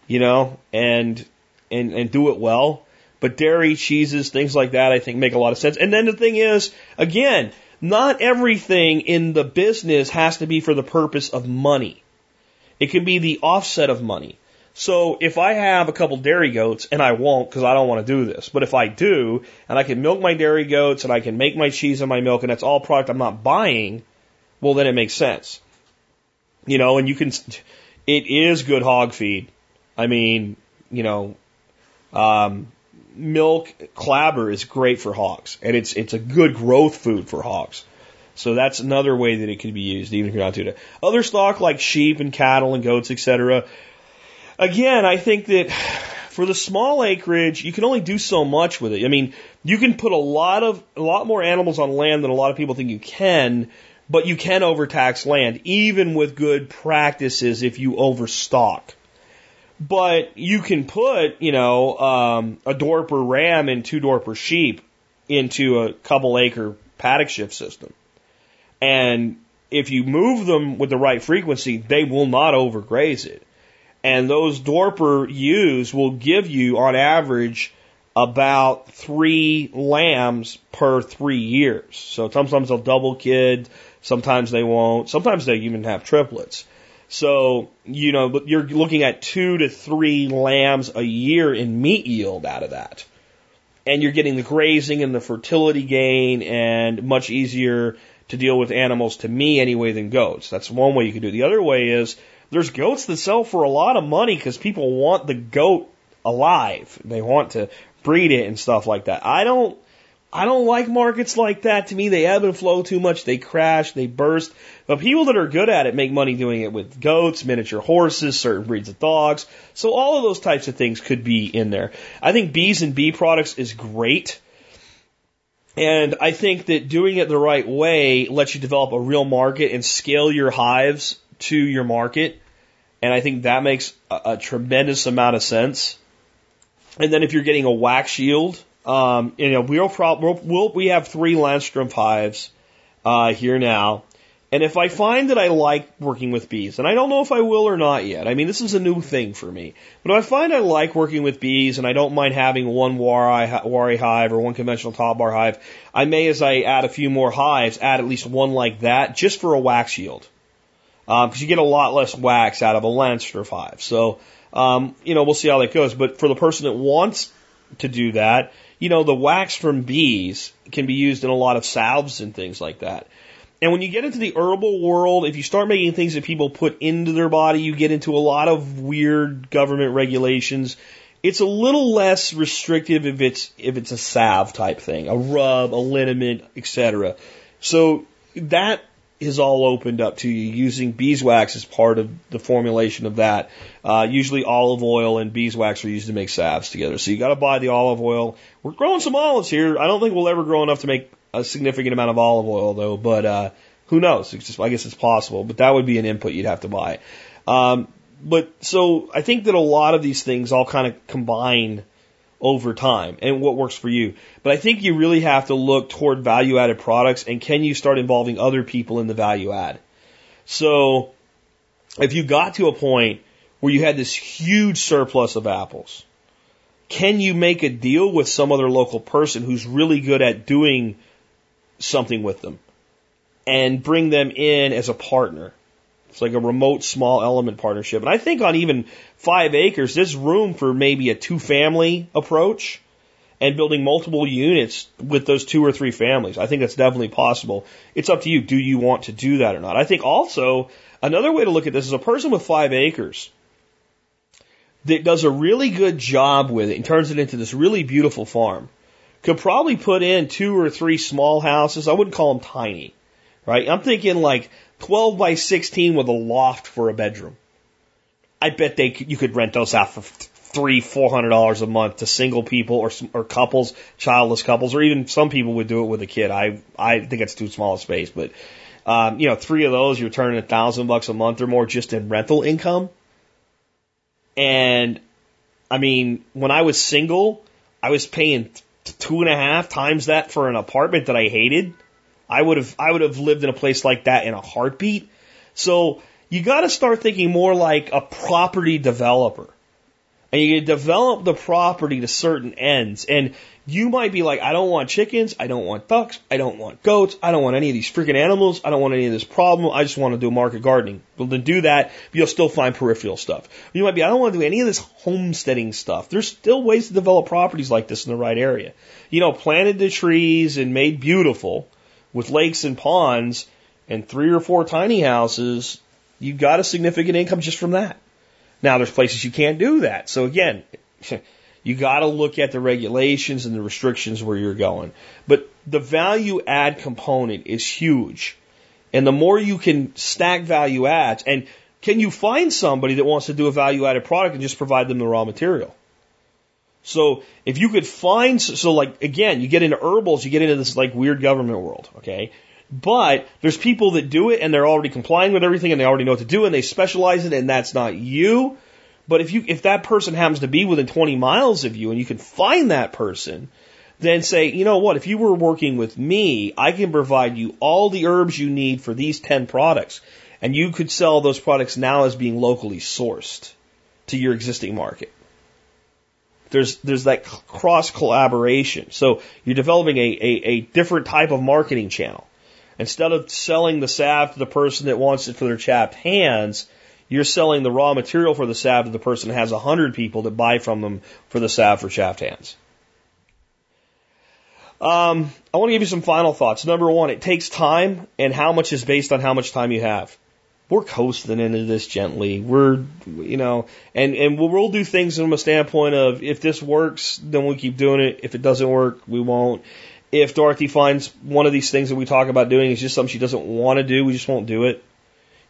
S1: you know, and, and, and do it well. But dairy, cheeses, things like that, I think make a lot of sense. And then the thing is, again, not everything in the business has to be for the purpose of money. It can be the offset of money. So if I have a couple dairy goats, and I won't because I don't want to do this, but if I do, and I can milk my dairy goats and I can make my cheese and my milk, and that's all product I'm not buying, well then it makes sense. You know, and you can, it is good hog feed. I mean, you know, um, milk clabber is great for hogs, and it's it's a good growth food for hogs. So that's another way that it could be used, even if you're not doing it. Other stock like sheep and cattle and goats, etc. Again, I think that for the small acreage, you can only do so much with it. I mean, you can put a lot of a lot more animals on land than a lot of people think you can, but you can overtax land, even with good practices if you overstock. But you can put, you know, um, a Dorper ram and two Dorper sheep into a couple acre paddock shift system. And if you move them with the right frequency, they will not overgraze it. And those Dorper ewes will give you, on average, about three lambs per three years. So sometimes they'll double kid, sometimes they won't, sometimes they even have triplets. So, you know, you're looking at two to three lambs a year in meat yield out of that. And you're getting the grazing and the fertility gain and much easier to deal with animals to me anyway than goats. That's one way you can do it. The other way is there's goats that sell for a lot of money because people want the goat alive. They want to breed it and stuff like that. I don't, I don't like markets like that. To me, they ebb and flow too much. They crash, they burst. But people that are good at it make money doing it with goats, miniature horses, certain breeds of dogs. So all of those types of things could be in there. I think bees and bee products is great. And I think that doing it the right way lets you develop a real market and scale your hives to your market. And I think that makes a, a tremendous amount of sense. And then if you're getting a wax yield, um, you know, we'll, prob- we'll, we have three Langstroth hives uh, here now. And if I find that I like working with bees, and I don't know if I will or not yet, I mean, this is a new thing for me, but if I find I like working with bees and I don't mind having one Warré hive or one conventional top bar hive, I may, as I add a few more hives, add at least one like that just for a wax yield. Because um, you get a lot less wax out of a Langstroth hive. So, um, you know, we'll see how that goes. But for the person that wants to do that, you know, the wax from bees can be used in a lot of salves and things like that. And when you get into the herbal world, if you start making things that people put into their body, you get into a lot of weird government regulations. It's a little less restrictive if it's if it's a salve type thing, a rub, a liniment, etc. So that is all opened up to you using beeswax as part of the formulation of that. Uh, usually olive oil and beeswax are used to make salves together. So you got to buy the olive oil. We're growing some olives here. I don't think we'll ever grow enough to make a significant amount of olive oil though, but uh, who knows? Just, I guess it's possible, but that would be an input you'd have to buy. Um, but so I think that a lot of these things all kind of combine over time and what works for you. But I think you really have to look toward value added products and can you start involving other people in the value add? So if you got to a point where you had this huge surplus of apples, can you make a deal with some other local person who's really good at doing something with them and bring them in as a partner? It's like a remote small element partnership. And I think on even five acres, there's room for maybe a two family approach and building multiple units with those two or three families. I think that's definitely possible. It's up to you. Do you want to do that or not? I think also another way to look at this is a person with five acres that does a really good job with it and turns it into this really beautiful farm could probably put in two or three small houses. I wouldn't call them tiny, right? I'm thinking like 12 by 16 with a loft for a bedroom. I bet they could, you could rent those out for three, four hundred dollars a month to single people or or couples, childless couples, or even some people would do it with a kid. I I think it's too small a space, but um, you know, three of those you're turning a thousand bucks a month or more just in rental income. And I mean, when I was single, I was paying two and a half times that for an apartment that I hated. I would have I would have lived in a place like that in a heartbeat. So you got to start thinking more like a property developer. And you develop the property to certain ends. And you might be like, I don't want chickens, I don't want ducks, I don't want goats, I don't want any of these freaking animals, I don't want any of this problem, I just want to do market gardening. Well, then do that, but you'll still find peripheral stuff. You might be, I don't want to do any of this homesteading stuff. There's still ways to develop properties like this in the right area. You know, planted the trees and made beautiful with lakes and ponds and three or four tiny houses, you've got a significant income just from that. Now there's places you can't do that. So again, you got to look at the regulations and the restrictions where you're going. But the value add component is huge. And the more you can stack value adds, and can you find somebody that wants to do a value added product and just provide them the raw material? So if you could find, so like again, you get into herbals, you get into this like weird government world, okay? But there's people that do it and they're already complying with everything and they already know what to do and they specialize in it and that's not you. But if you, if that person happens to be within 20 miles of you and you can find that person, then say, you know what, if you were working with me, I can provide you all the herbs you need for these 10 products. And you could sell those products now as being locally sourced to your existing market. There's there's that cross collaboration. So you're developing a, a, a different type of marketing channel. Instead of selling the salve to the person that wants it for their chapped hands, you're selling the raw material for the salve to the person that has a hundred people that buy from them for the salve for chapped hands. Um, I want to give you some final thoughts. Number one, it takes time, and how much is based on how much time you have. We're coasting into this gently. We're, you know, and, and we'll, we'll do things from a standpoint of if this works, then we'll keep doing it. If it doesn't work, we won't. If Dorothy finds one of these things that we talk about doing is just something she doesn't want to do, we just won't do it.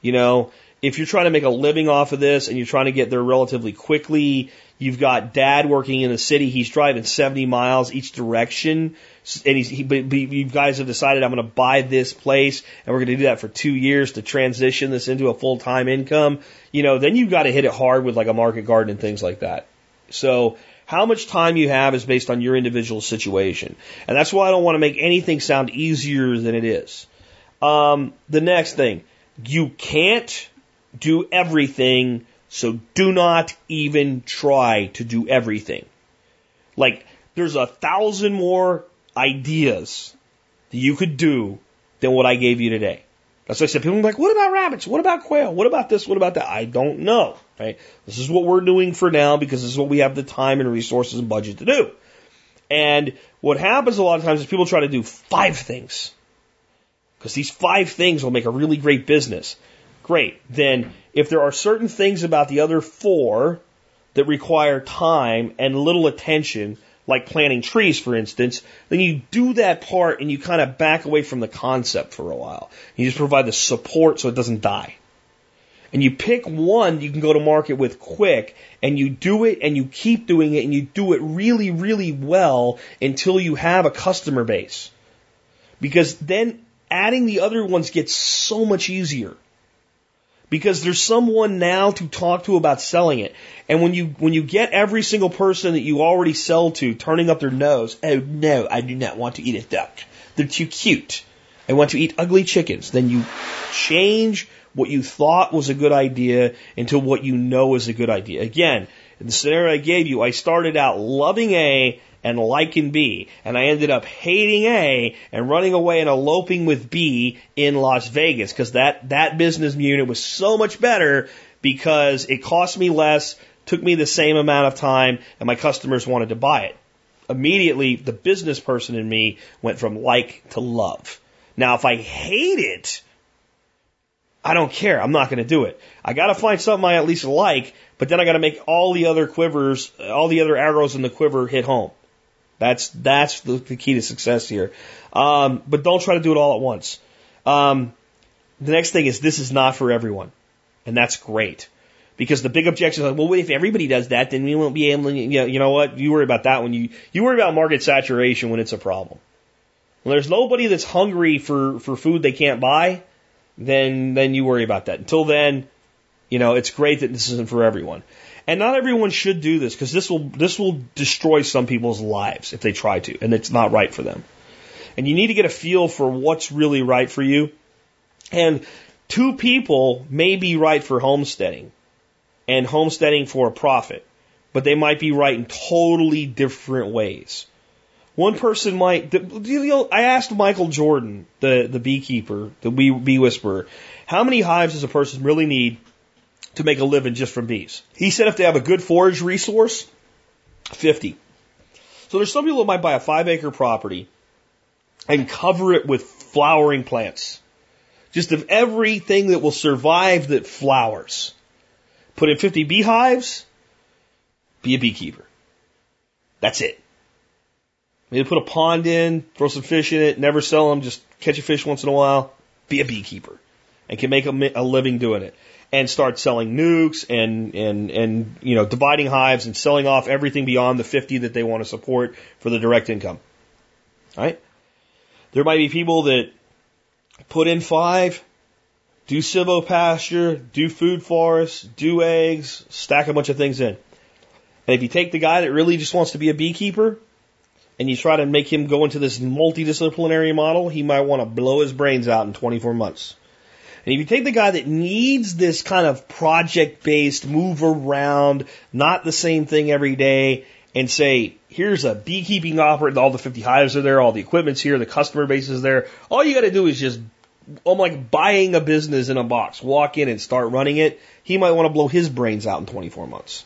S1: You know, if you're trying to make a living off of this and you're trying to get there relatively quickly, you've got dad working in the city. He's driving 70 miles each direction. And he's, he, but you guys have decided I'm going to buy this place and we're going to do that for two years to transition this into a full time income. You know, then you've got to hit it hard with like a market garden and things like that. So how much time you have is based on your individual situation. And that's why I don't want to make anything sound easier than it is. Um, the next thing, you can't do everything, so do not even try to do everything. Like, there's a thousand more ideas that you could do than what I gave you today. That's why I said people are like, what about rabbits? What about quail? What about this? What about that? I don't know. Right? This is what we're doing for now because this is what we have the time and resources and budget to do. And what happens a lot of times is people try to do five things. Because these five things will make a really great business. Great. Then, if there are certain things about the other four that require time and little attention, like planting trees, for instance, then you do that part and you kind of back away from the concept for a while. You just provide the support so it doesn't die. And you pick one you can go to market with quick and you do it and you keep doing it and you do it really, really well until you have a customer base. Because then adding the other ones gets so much easier because there's someone now to talk to about selling it. And when you when you get every single person that you already sell to turning up their nose, oh no, I do not want to eat a duck. They're too cute. I want to eat ugly chickens. Then you change what you thought was a good idea into what you know is a good idea. Again, in the scenario I gave you, I started out loving A and liking B. And I ended up hating A and running away and eloping with B in Las Vegas because that, that business unit was so much better because it cost me less, took me the same amount of time, and my customers wanted to buy it. Immediately, the business person in me went from like to love. Now, if I hate it, I don't care. I'm not going to do it. I got to find something I at least like, but then I got to make all the other quivers, all the other arrows in the quiver hit home. That's that's the, the key to success here. Um, but don't try to do it all at once. Um, the next thing is this is not for everyone, and that's great because the big objection is like, well, if everybody does that, then we won't be able to. You know, you know what? You worry about that when you you worry about market saturation when it's a problem. When there's nobody that's hungry for for food they can't buy, then then you worry about that. Until then, you know, it's great that this isn't for everyone. And not everyone should do this because this will this will destroy some people's lives if they try to, and it's not right for them. And you need to get a feel for what's really right for you. And two people may be right for homesteading and homesteading for a profit, but they might be right in totally different ways. One person might. I asked Michael Jordan, the the beekeeper, the bee, bee whisperer, how many hives does a person really need to make a living just from bees. He said if they have a good forage resource, 50. So there's some people that might buy a five acre property and cover it with flowering plants. Just of everything that will survive that flowers. Put in 50 beehives, be a beekeeper. That's it. Maybe put a pond in, throw some fish in it, never sell them, just catch a fish once in a while, be a beekeeper and can make a, a living doing it and start selling nucs and, and, and, you know, dividing hives and selling off everything beyond the 50 that they want to support for the direct income. Right? There might be people that put in five, do silvopasture, do food forests, do eggs, stack a bunch of things in. And if you take the guy that really just wants to be a beekeeper and you try to make him go into this multidisciplinary model, he might want to blow his brains out in 24 months. And if you take the guy that needs this kind of project based, move around, not the same thing every day, and say, here's a beekeeping operator, all the 50 hives are there, all the equipment's here, the customer base is there. All you got to do is just, I'm like buying a business in a box, walk in and start running it. He might want to blow his brains out in 24 months.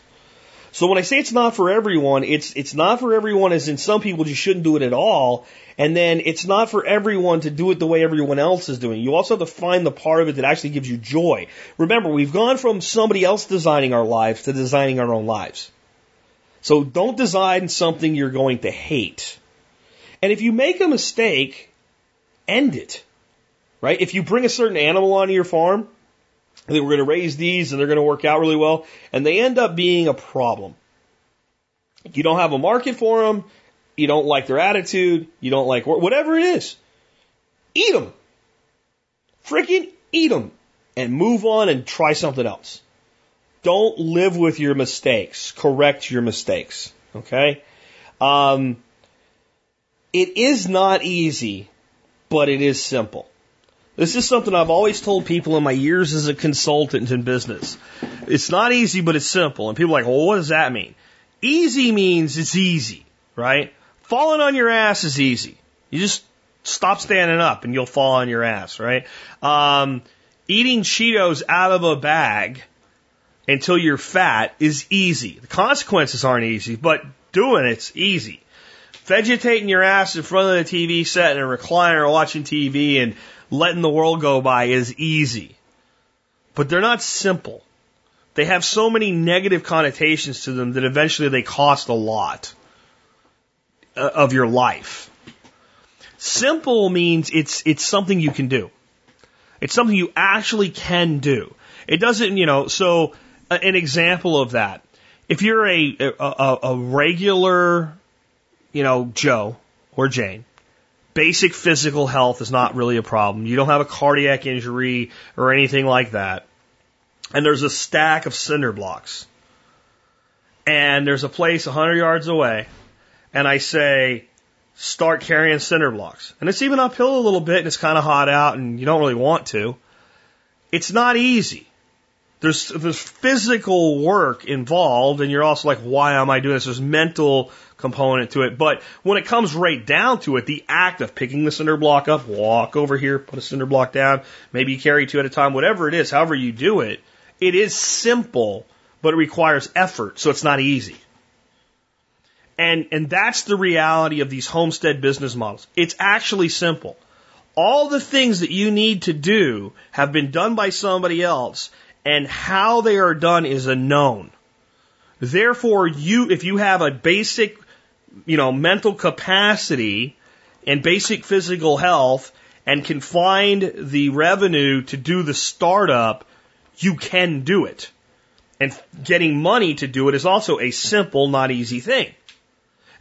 S1: So when I say it's not for everyone, it's it's not for everyone as in some people just shouldn't do it at all. And then it's not for everyone to do it the way everyone else is doing. You also have to find the part of it that actually gives you joy. Remember, we've gone from somebody else designing our lives to designing our own lives. So don't design something you're going to hate. And if you make a mistake, end it. Right? If you bring a certain animal onto your farm, I think we're going to raise these and they're going to work out really well, and they end up being a problem. You don't have a market for them, you don't like their attitude, you don't like whatever it is. Eat them. Freaking eat them and move on and try something else. Don't live with your mistakes. Correct your mistakes. Okay? Um, it is not easy, but it is simple. This is something I've always told people in my years as a consultant in business. It's not easy, but it's simple. And people are like, well, what does that mean? Easy means it's easy, right? Falling on your ass is easy. You just stop standing up and you'll fall on your ass, right? Um, eating Cheetos out of a bag until you're fat is easy. The consequences aren't easy, but doing it's easy. Vegetating your ass in front of the TV set in a recliner watching TV and letting the world go by is easy. But they're not simple. They have so many negative connotations to them that eventually they cost a lot uh, of your life. Simple means it's, it's something you can do. It's something you actually can do. It doesn't, you know, so an example of that. If you're a, a, a regular, you know, Joe or Jane, basic physical health is not really a problem. You don't have a cardiac injury or anything like that. And there's a stack of cinder blocks. And there's a place 100 yards away. And I say, start carrying cinder blocks. And it's even uphill a little bit and it's kind of hot out and you don't really want to. It's not easy. There's, there's physical work involved and you're also like, why am I doing this? There's mental component to it. But when it comes right down to it, the act of picking the cinder block up, walk over here, put a cinder block down, maybe you carry two at a time, whatever it is, however you do it, it is simple, but it requires effort, so it's not easy. And, and that's the reality of these homestead business models. It's actually simple. All the things that you need to do have been done by somebody else, and how they are done is a known. Therefore, you, if you have a basic you know, mental capacity and basic physical health and can find the revenue to do the startup, you can do it. And getting money to do it is also a simple, not easy thing.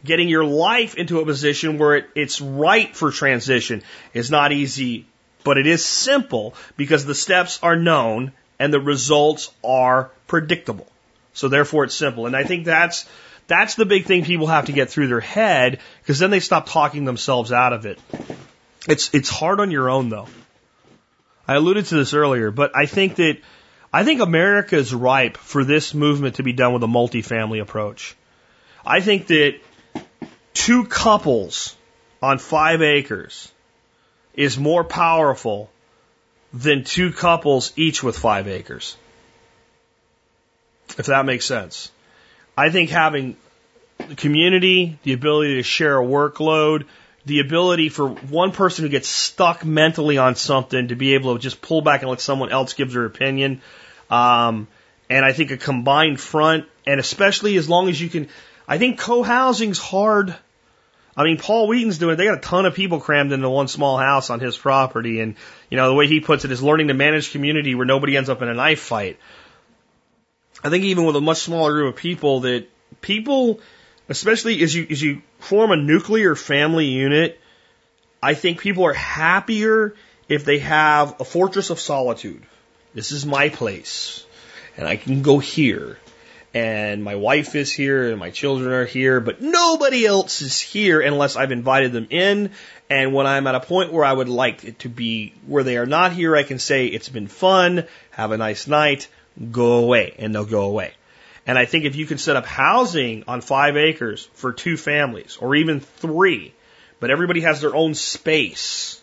S1: Getting your life into a position where it, it's right for transition is not easy, but it is simple because the steps are known and the results are predictable. So therefore it's simple. And I think that's that's the big thing people have to get through their head because then they stop talking themselves out of it. It's, it's hard on your own though. I alluded to this earlier, but I think that, I think America is ripe for this movement to be done with a multifamily approach. I think that two couples on five acres is more powerful than two couples each with five acres. If that makes sense. I think having the community, the ability to share a workload, the ability for one person who gets stuck mentally on something to be able to just pull back and let someone else give their opinion. Um, and I think a combined front, and especially as long as you can, I think co-housing's hard. I mean, Paul Wheaton's doing it. They got a ton of people crammed into one small house on his property. And, you know, the way he puts it is learning to manage community where nobody ends up in a knife fight. I think even with a much smaller group of people that people, especially as you, as you form a nuclear family unit, I think people are happier if they have a fortress of solitude. This is my place and I can go here and my wife is here and my children are here, but nobody else is here unless I've invited them in. And when I'm at a point where I would like it to be where they are not here, I can say it's been fun, have a nice night, go away, and they'll go away. And I think if you can set up housing on five acres for two families or even three, but everybody has their own space,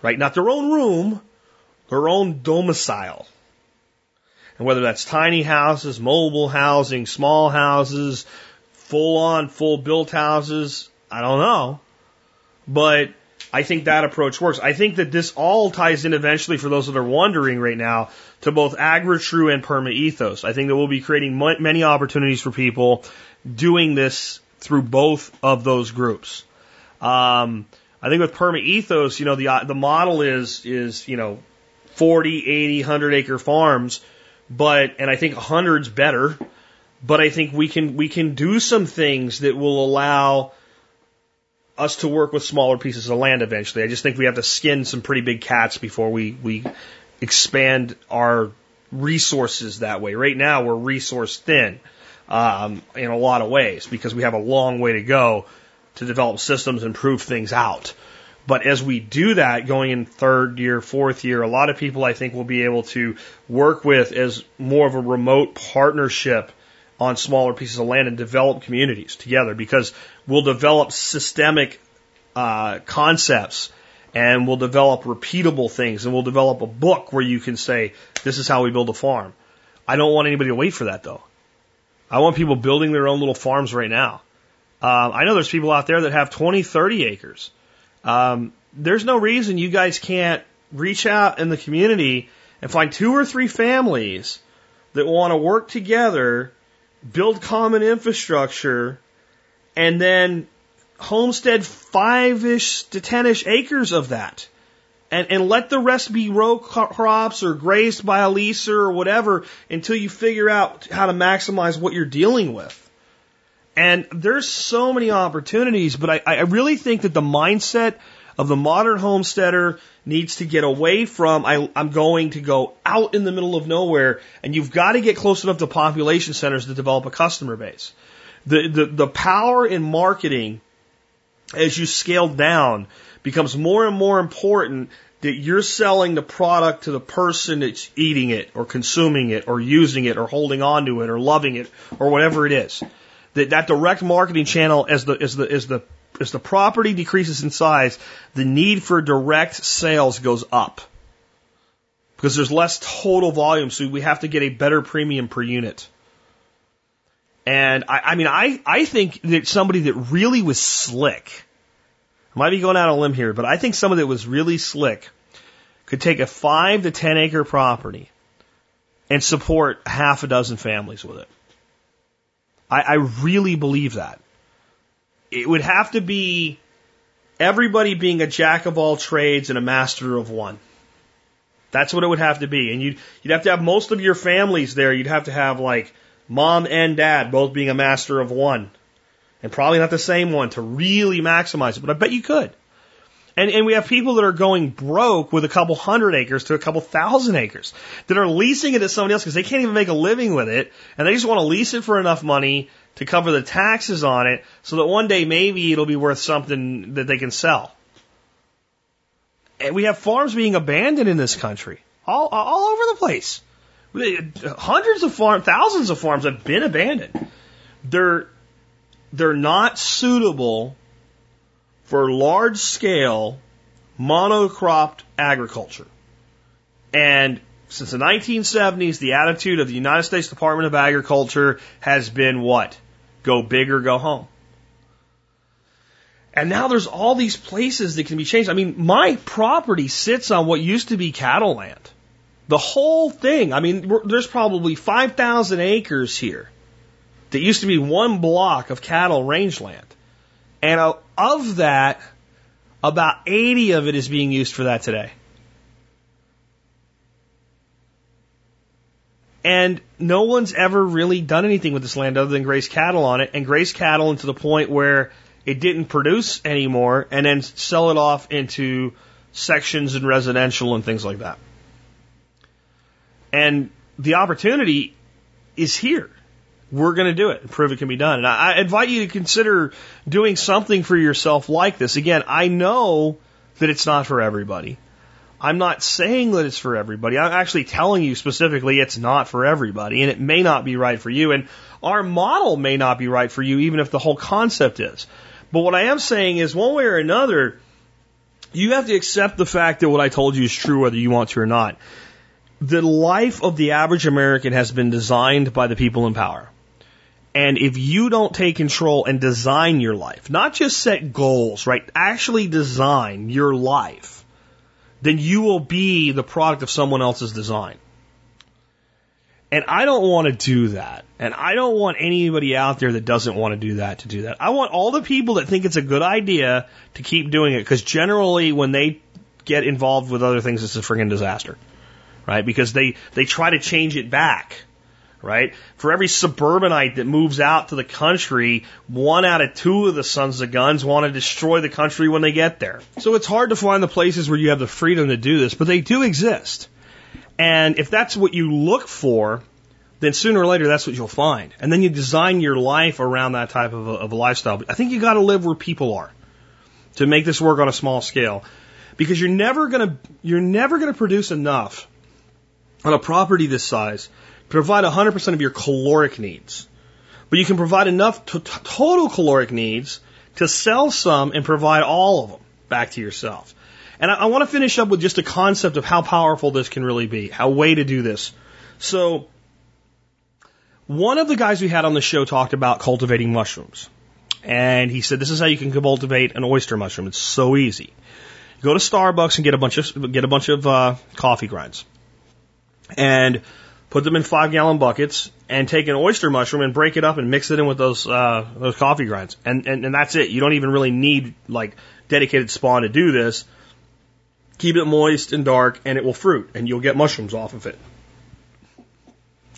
S1: right? Not their own room, their own domicile. And whether that's tiny houses, mobile housing, small houses, full on, full built houses, I don't know. But I think that approach works. I think that this all ties in eventually for those that are wondering right now to both AgriTrue and Perma Ethos. I think that we'll be creating many opportunities for people doing this through both of those groups. Um, I think with Perma Ethos, you know, the the model is is you know 40, 80, 100 acre farms, but and I think 100's better, but I think we can we can do some things that will allow us to work with smaller pieces of land eventually. I just think we have to skin some pretty big cats before we, we expand our resources that way. Right now, we're resource thin um, in a lot of ways because we have a long way to go to develop systems and prove things out. But as we do that, going in third year, fourth year, a lot of people I think will be able to work with as more of a remote partnership on smaller pieces of land and develop communities together because we'll develop systemic uh, concepts and we'll develop repeatable things and we'll develop a book where you can say, this is how we build a farm. I don't want anybody to wait for that though. I want people building their own little farms right now. Um, I know there's people out there that have 20, 30 acres. Um, there's no reason you guys can't reach out in the community and find two or three families that want to work together build common infrastructure, and then homestead five ish to ten ish acres of that. And, and let the rest be row crops or grazed by a leaser or whatever until you figure out how to maximize what you're dealing with. And there's so many opportunities, but I, I really think that the mindset of the modern homesteader needs to get away from I, I'm going to go out in the middle of nowhere, and you've got to get close enough to population centers to develop a customer base. The the, the power in marketing as you scale down becomes more and more important that you're selling the product to the person that's eating it or consuming it or using it or holding on to it or loving it or whatever it is. That that direct marketing channel as the as the as the as the property decreases in size, the need for direct sales goes up because there's less total volume, so we have to get a better premium per unit. And I, I mean, I, I think that somebody that really was slick, I might be going out on a limb here, but I think somebody that was really slick could take a five to ten acre property and support half a dozen families with it. I, I really believe that it would have to be everybody being a jack of all trades and a master of one. That's what it would have to be. And you'd, you'd have to have most of your families there. You'd have to have like mom and dad both being a master of one. And probably not the same one to really maximize it, but I bet you could. And, and we have people that are going broke with a couple hundred acres to a couple thousand acres that are leasing it to somebody else because they can't even make a living with it. And they just want to lease it for enough money to cover the taxes on it so that one day maybe it'll be worth something that they can sell. And we have farms being abandoned in this country, all, all over the place. Hundreds of farms, thousands of farms have been abandoned. They're, they're not suitable for large scale monocropped agriculture. And since the 1970s, the attitude of the United States Department of Agriculture has been what? Go big or go home. And now there's all these places that can be changed. I mean, my property sits on what used to be cattle land. The whole thing. I mean, there's probably 5,000 acres here that used to be one block of cattle rangeland. And uh, of that, about 80 of it is being used for that today. And no one's ever really done anything with this land other than graze cattle on it and graze cattle into the point where it didn't produce anymore and then sell it off into sections and residential and things like that. And the opportunity is here. We're going to do it and prove it can be done. And I, I invite you to consider doing something for yourself like this. Again, I know that it's not for everybody. I'm not saying that it's for everybody. I'm actually telling you specifically it's not for everybody and it may not be right for you. And our model may not be right for you, even if the whole concept is. But what I am saying is one way or another, you have to accept the fact that what I told you is true whether you want to or not. The life of the average American has been designed by the people in power. And if you don't take control and design your life, not just set goals, right? Actually design your life, then you will be the product of someone else's design. And I don't want to do that. And I don't want anybody out there that doesn't want to do that to do that. I want all the people that think it's a good idea to keep doing it because generally when they get involved with other things, it's a friggin' disaster. Right? Because they, they try to change it back. Right? For every suburbanite that moves out to the country, one out of two of the sons of guns want to destroy the country when they get there. So it's hard to find the places where you have the freedom to do this, but they do exist. And if that's what you look for, then sooner or later that's what you'll find. And then you design your life around that type of a, of a lifestyle. I think you got to live where people are to make this work on a small scale, because you're never gonna you're never gonna produce enough on a property this size to provide 100% of your caloric needs. But you can provide enough to total caloric needs to sell some and provide all of them back to yourself. And I, I want to finish up with just a concept of how powerful this can really be, how way to do this. So, one of the guys we had on the show talked about cultivating mushrooms. And he said, this is how you can cultivate an oyster mushroom. It's so easy. Go to Starbucks and get a bunch of, get a bunch of, uh, coffee grinds. And put them in five gallon buckets and take an oyster mushroom and break it up and mix it in with those, uh, those coffee grinds. And, and, and that's it. You don't even really need like dedicated spawn to do this. Keep it moist and dark, and it will fruit, and you'll get mushrooms off of it.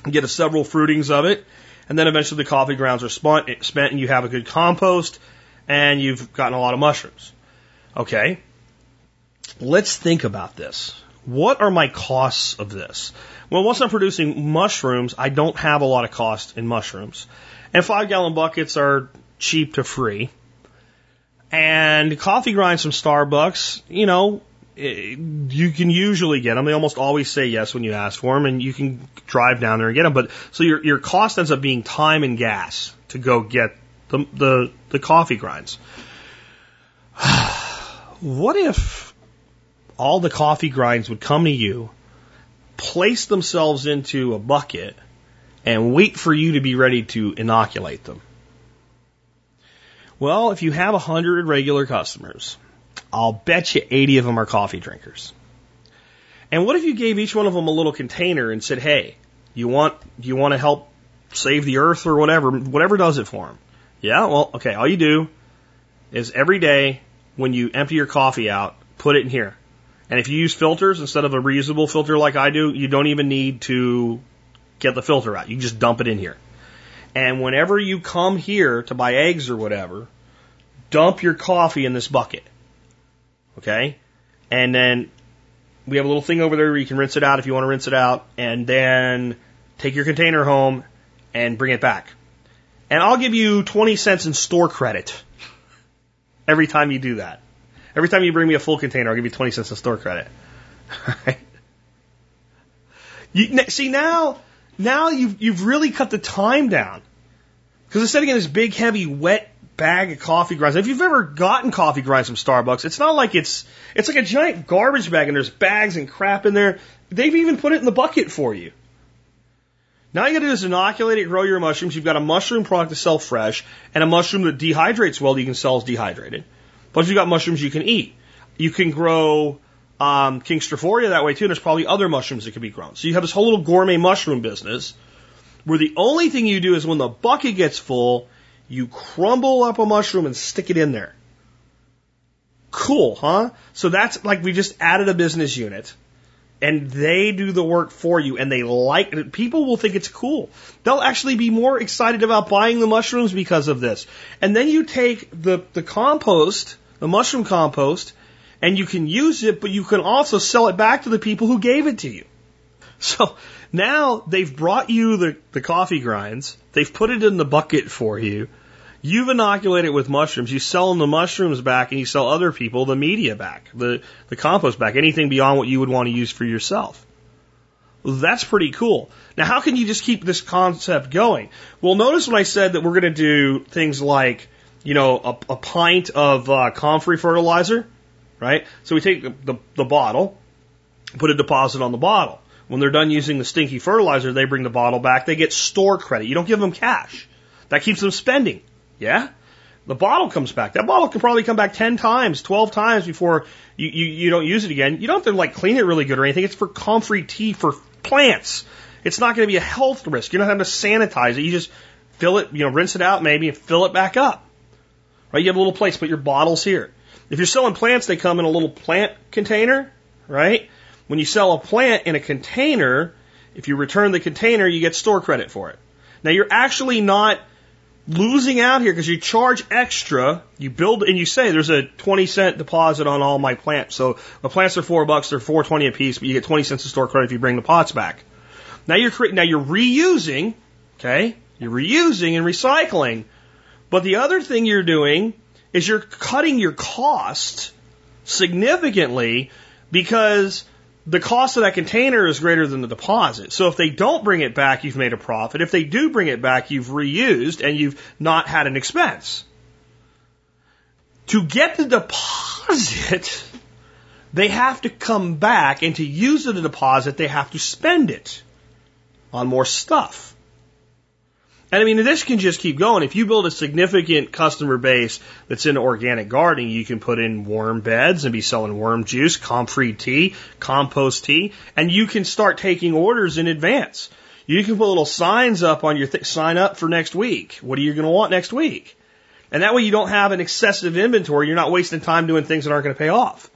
S1: Get a several fruitings of it, and then eventually the coffee grounds are spent, and you have a good compost, and you've gotten a lot of mushrooms. Okay, let's think about this. What are my costs of this? Well, once I'm producing mushrooms, I don't have a lot of cost in mushrooms. And five gallon buckets are cheap to free. And coffee grinds from Starbucks, you know, Eh, you can usually get them. They almost always say yes when you ask for them, and you can drive down there and get them. But so your your cost ends up being time and gas to go get the the, the coffee grinds. what if all the coffee grinds would come to you, place themselves into a bucket, and wait for you to be ready to inoculate them? Well, if you have a hundred regular customers I'll bet you 80 of them are coffee drinkers. And what if you gave each one of them a little container and said, "Hey, you want you want to help save the earth or whatever, whatever does it for them?" Yeah, well, okay, all you do is every day when you empty your coffee out, put it in here. And if you use filters instead of a reusable filter like I do, you don't even need to get the filter out. You just dump it in here. And whenever you come here to buy eggs or whatever, dump your coffee in this bucket. Okay? And then we have a little thing over there where you can rinse it out if you want to rinse it out, and then take your container home and bring it back. And I'll give you 20 cents in store credit every time you do that. Every time you bring me a full container, I'll give you 20 cents in store credit. You, see now, now you've you've really cut the time down because instead of getting this big, heavy, wet bag of coffee grinds. If you've ever gotten coffee grinds from Starbucks, it's not like it's it's like a giant garbage bag and there's bags and crap in there. They've even put it in the bucket for you. Now you got to do is inoculate it, grow your mushrooms. You've got a mushroom product to sell fresh and a mushroom that dehydrates well that you can sell as dehydrated. Plus you've got mushrooms you can eat. You can grow um, King Stropharia that way too, and there's probably other mushrooms that can be grown. So you have this whole little gourmet mushroom business where the only thing you do is when the bucket gets full, you crumble up a mushroom and stick it in there. Cool, huh? So that's like we just added a business unit and they do the work for you and they like it. People will think it's cool. They'll actually be more excited about buying the mushrooms because of this. And then you take the, the compost, the mushroom compost, and you can use it, but you can also sell it back to the people who gave it to you. So now they've brought you the, the coffee grinds, they've put it in the bucket for you, You've inoculated it with mushrooms. You sell them the mushrooms back and you sell other people the media back, the, the compost back, anything beyond what you would want to use for yourself. That's pretty cool. Now, how can you just keep this concept going? Well, notice when I said that we're going to do things like, you know, a, a pint of uh, comfrey fertilizer, right? So we take the, the, the bottle, put a deposit on the bottle. When they're done using the stinky fertilizer, they bring the bottle back. They get store credit. You don't give them cash. That keeps them spending. Yeah? The bottle comes back. That bottle can probably come back 10 times, 12 times before you, you, you don't use it again. You don't have to like clean it really good or anything. It's for comfrey tea for plants. It's not going to be a health risk. You're not having to sanitize it. You just fill it, you know, rinse it out maybe and fill it back up. Right? You have a little place, put your bottles here. If you're selling plants, they come in a little plant container, right? When you sell a plant in a container, if you return the container, you get store credit for it. Now you're actually not losing out here because you charge extra. You build and you say there's a 20 cent deposit on all my plants. So the plants are four bucks, they're 420 a piece, but you get 20 cents of store credit if you bring the pots back. Now you're now you're reusing, okay? You're reusing and recycling. But the other thing you're doing is you're cutting your cost significantly because the cost of that container is greater than the deposit. So if they don't bring it back, you've made a profit. If they do bring it back, you've reused and you've not had an expense. To get the deposit, they have to come back and to use the deposit, they have to spend it on more stuff. And I mean, this can just keep going. If you build a significant customer base that's in organic gardening, you can put in worm beds and be selling worm juice, comfrey tea, compost tea, and you can start taking orders in advance. You can put little signs up on your th- sign up for next week. What are you going to want next week? And that way you don't have an excessive inventory. You're not wasting time doing things that aren't going to pay off.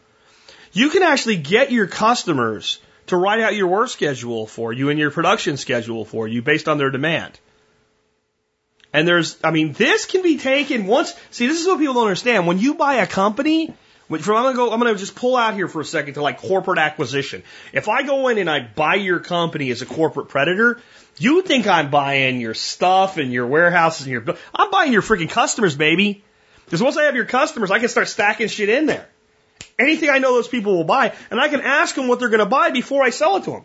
S1: You can actually get your customers to write out your work schedule for you and your production schedule for you based on their demand. And there's, I mean, this can be taken once. See, this is what people don't understand. When you buy a company, which I'm gonna go, I'm gonna just pull out here for a second to like corporate acquisition. If I go in and I buy your company as a corporate predator, you think I'm buying your stuff and your warehouses and your, I'm buying your freaking customers, baby. Because once I have your customers, I can start stacking shit in there. Anything I know those people will buy, and I can ask them what they're going to buy before I sell it to them.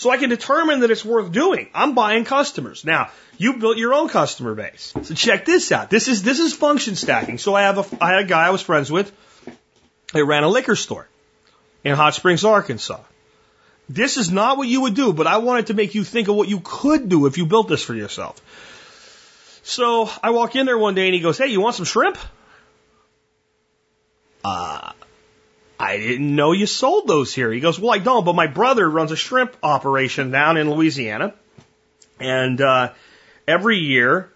S1: So I can determine that it's worth doing. I'm buying customers. Now, you built your own customer base. So check this out. This is, this is function stacking. So I have a, I had a guy I was friends with. He ran a liquor store in Hot Springs, Arkansas. This is not what you would do, but I wanted to make you think of what you could do if you built this for yourself. So I walk in there one day and he goes, Hey, you want some shrimp? Uh, I didn't know you sold those here. He goes, Well, I don't, but my brother runs a shrimp operation down in Louisiana. And uh, every year,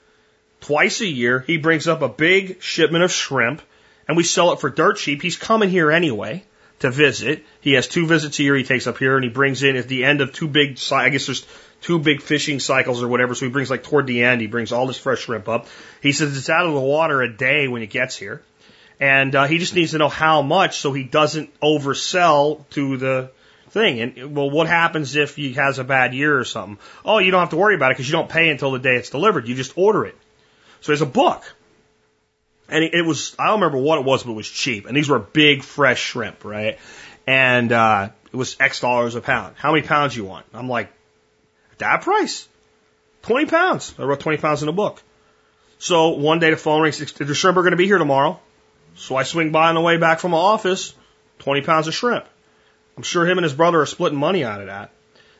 S1: twice a year, he brings up a big shipment of shrimp and we sell it for dirt cheap. He's coming here anyway to visit. He has two visits a year he takes up here and he brings in at the end of two big, I guess there's two big fishing cycles or whatever. So he brings like toward the end, he brings all this fresh shrimp up. He says it's out of the water a day when it gets here. And uh, he just needs to know how much so he doesn't oversell to the thing. And well, what happens if he has a bad year or something? Oh, you don't have to worry about it because you don't pay until the day it's delivered. You just order it. So there's a book. And it, was, I don't remember what it was, but it was cheap. And these were big, fresh shrimp, right? And uh, it was X dollars a pound. How many pounds you want? I'm like, that price? 20 pounds. I wrote 20 pounds in a book. So one day the phone rings. The shrimp are going to be here tomorrow. So I swing by on the way back from my office, 20 pounds of shrimp. I'm sure him and his brother are splitting money out of that.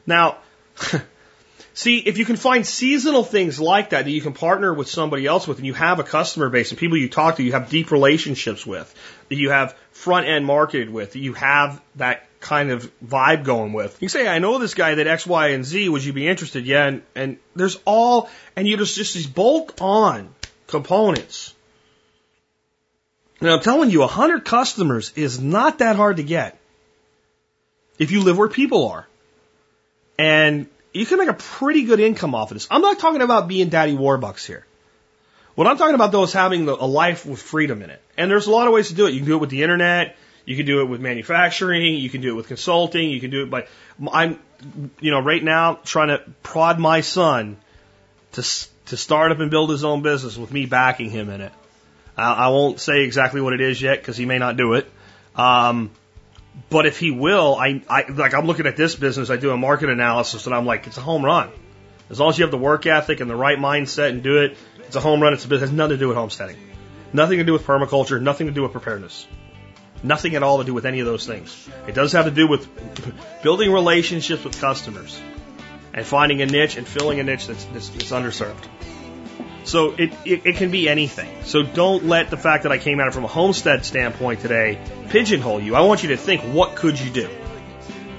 S1: Now, see, if you can find seasonal things like that that you can partner with somebody else with and you have a customer base and people you talk to, you have deep relationships with, that you have front end marketed with, that you have that kind of vibe going with. You say, I know this guy that X, Y, and Z, would you be interested? Yeah, and, and there's all, and you just, just these bolt on components and I'm telling you, 100 customers is not that hard to get if you live where people are. And you can make a pretty good income off of this. I'm not talking about being daddy warbucks here. What I'm talking about though is having a life with freedom in it. And there's a lot of ways to do it. You can do it with the internet. You can do it with manufacturing. You can do it with consulting. You can do it by, I'm, you know, right now trying to prod my son to, to start up and build his own business with me backing him in it. I won't say exactly what it is yet because he may not do it. Um, but if he will, I, I like I'm looking at this business. I do a market analysis, and I'm like, it's a home run. As long as you have the work ethic and the right mindset and do it, it's a home run. It's a business. It has nothing to do with homesteading, nothing to do with permaculture, nothing to do with preparedness. Nothing at all to do with any of those things. It does have to do with building relationships with customers and finding a niche and filling a niche that's, that's, that's underserved. So it, it, it, can be anything. So don't let the fact that I came at it from a homestead standpoint today pigeonhole you. I want you to think, what could you do?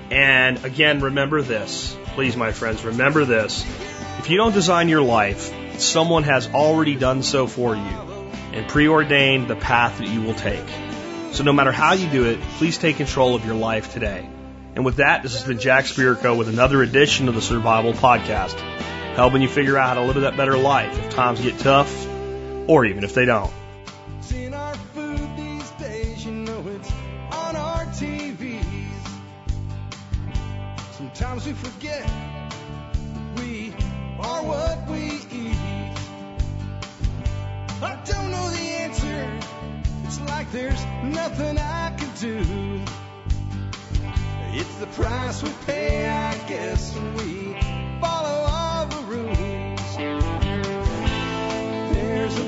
S1: And again, remember this. Please, my friends, remember this. If you don't design your life, someone has already done so for you and preordained the path that you will take. So no matter how you do it, please take control of your life today. And with that, this has been Jack Spirko with another edition of the Survival Podcast helping you figure out how to live that better life if times get tough or even if they don't.
S2: Sometimes we forget we are what we eat. I don't know the answer. It's like there's nothing I can do. It's the price we pay, I guess, we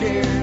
S2: there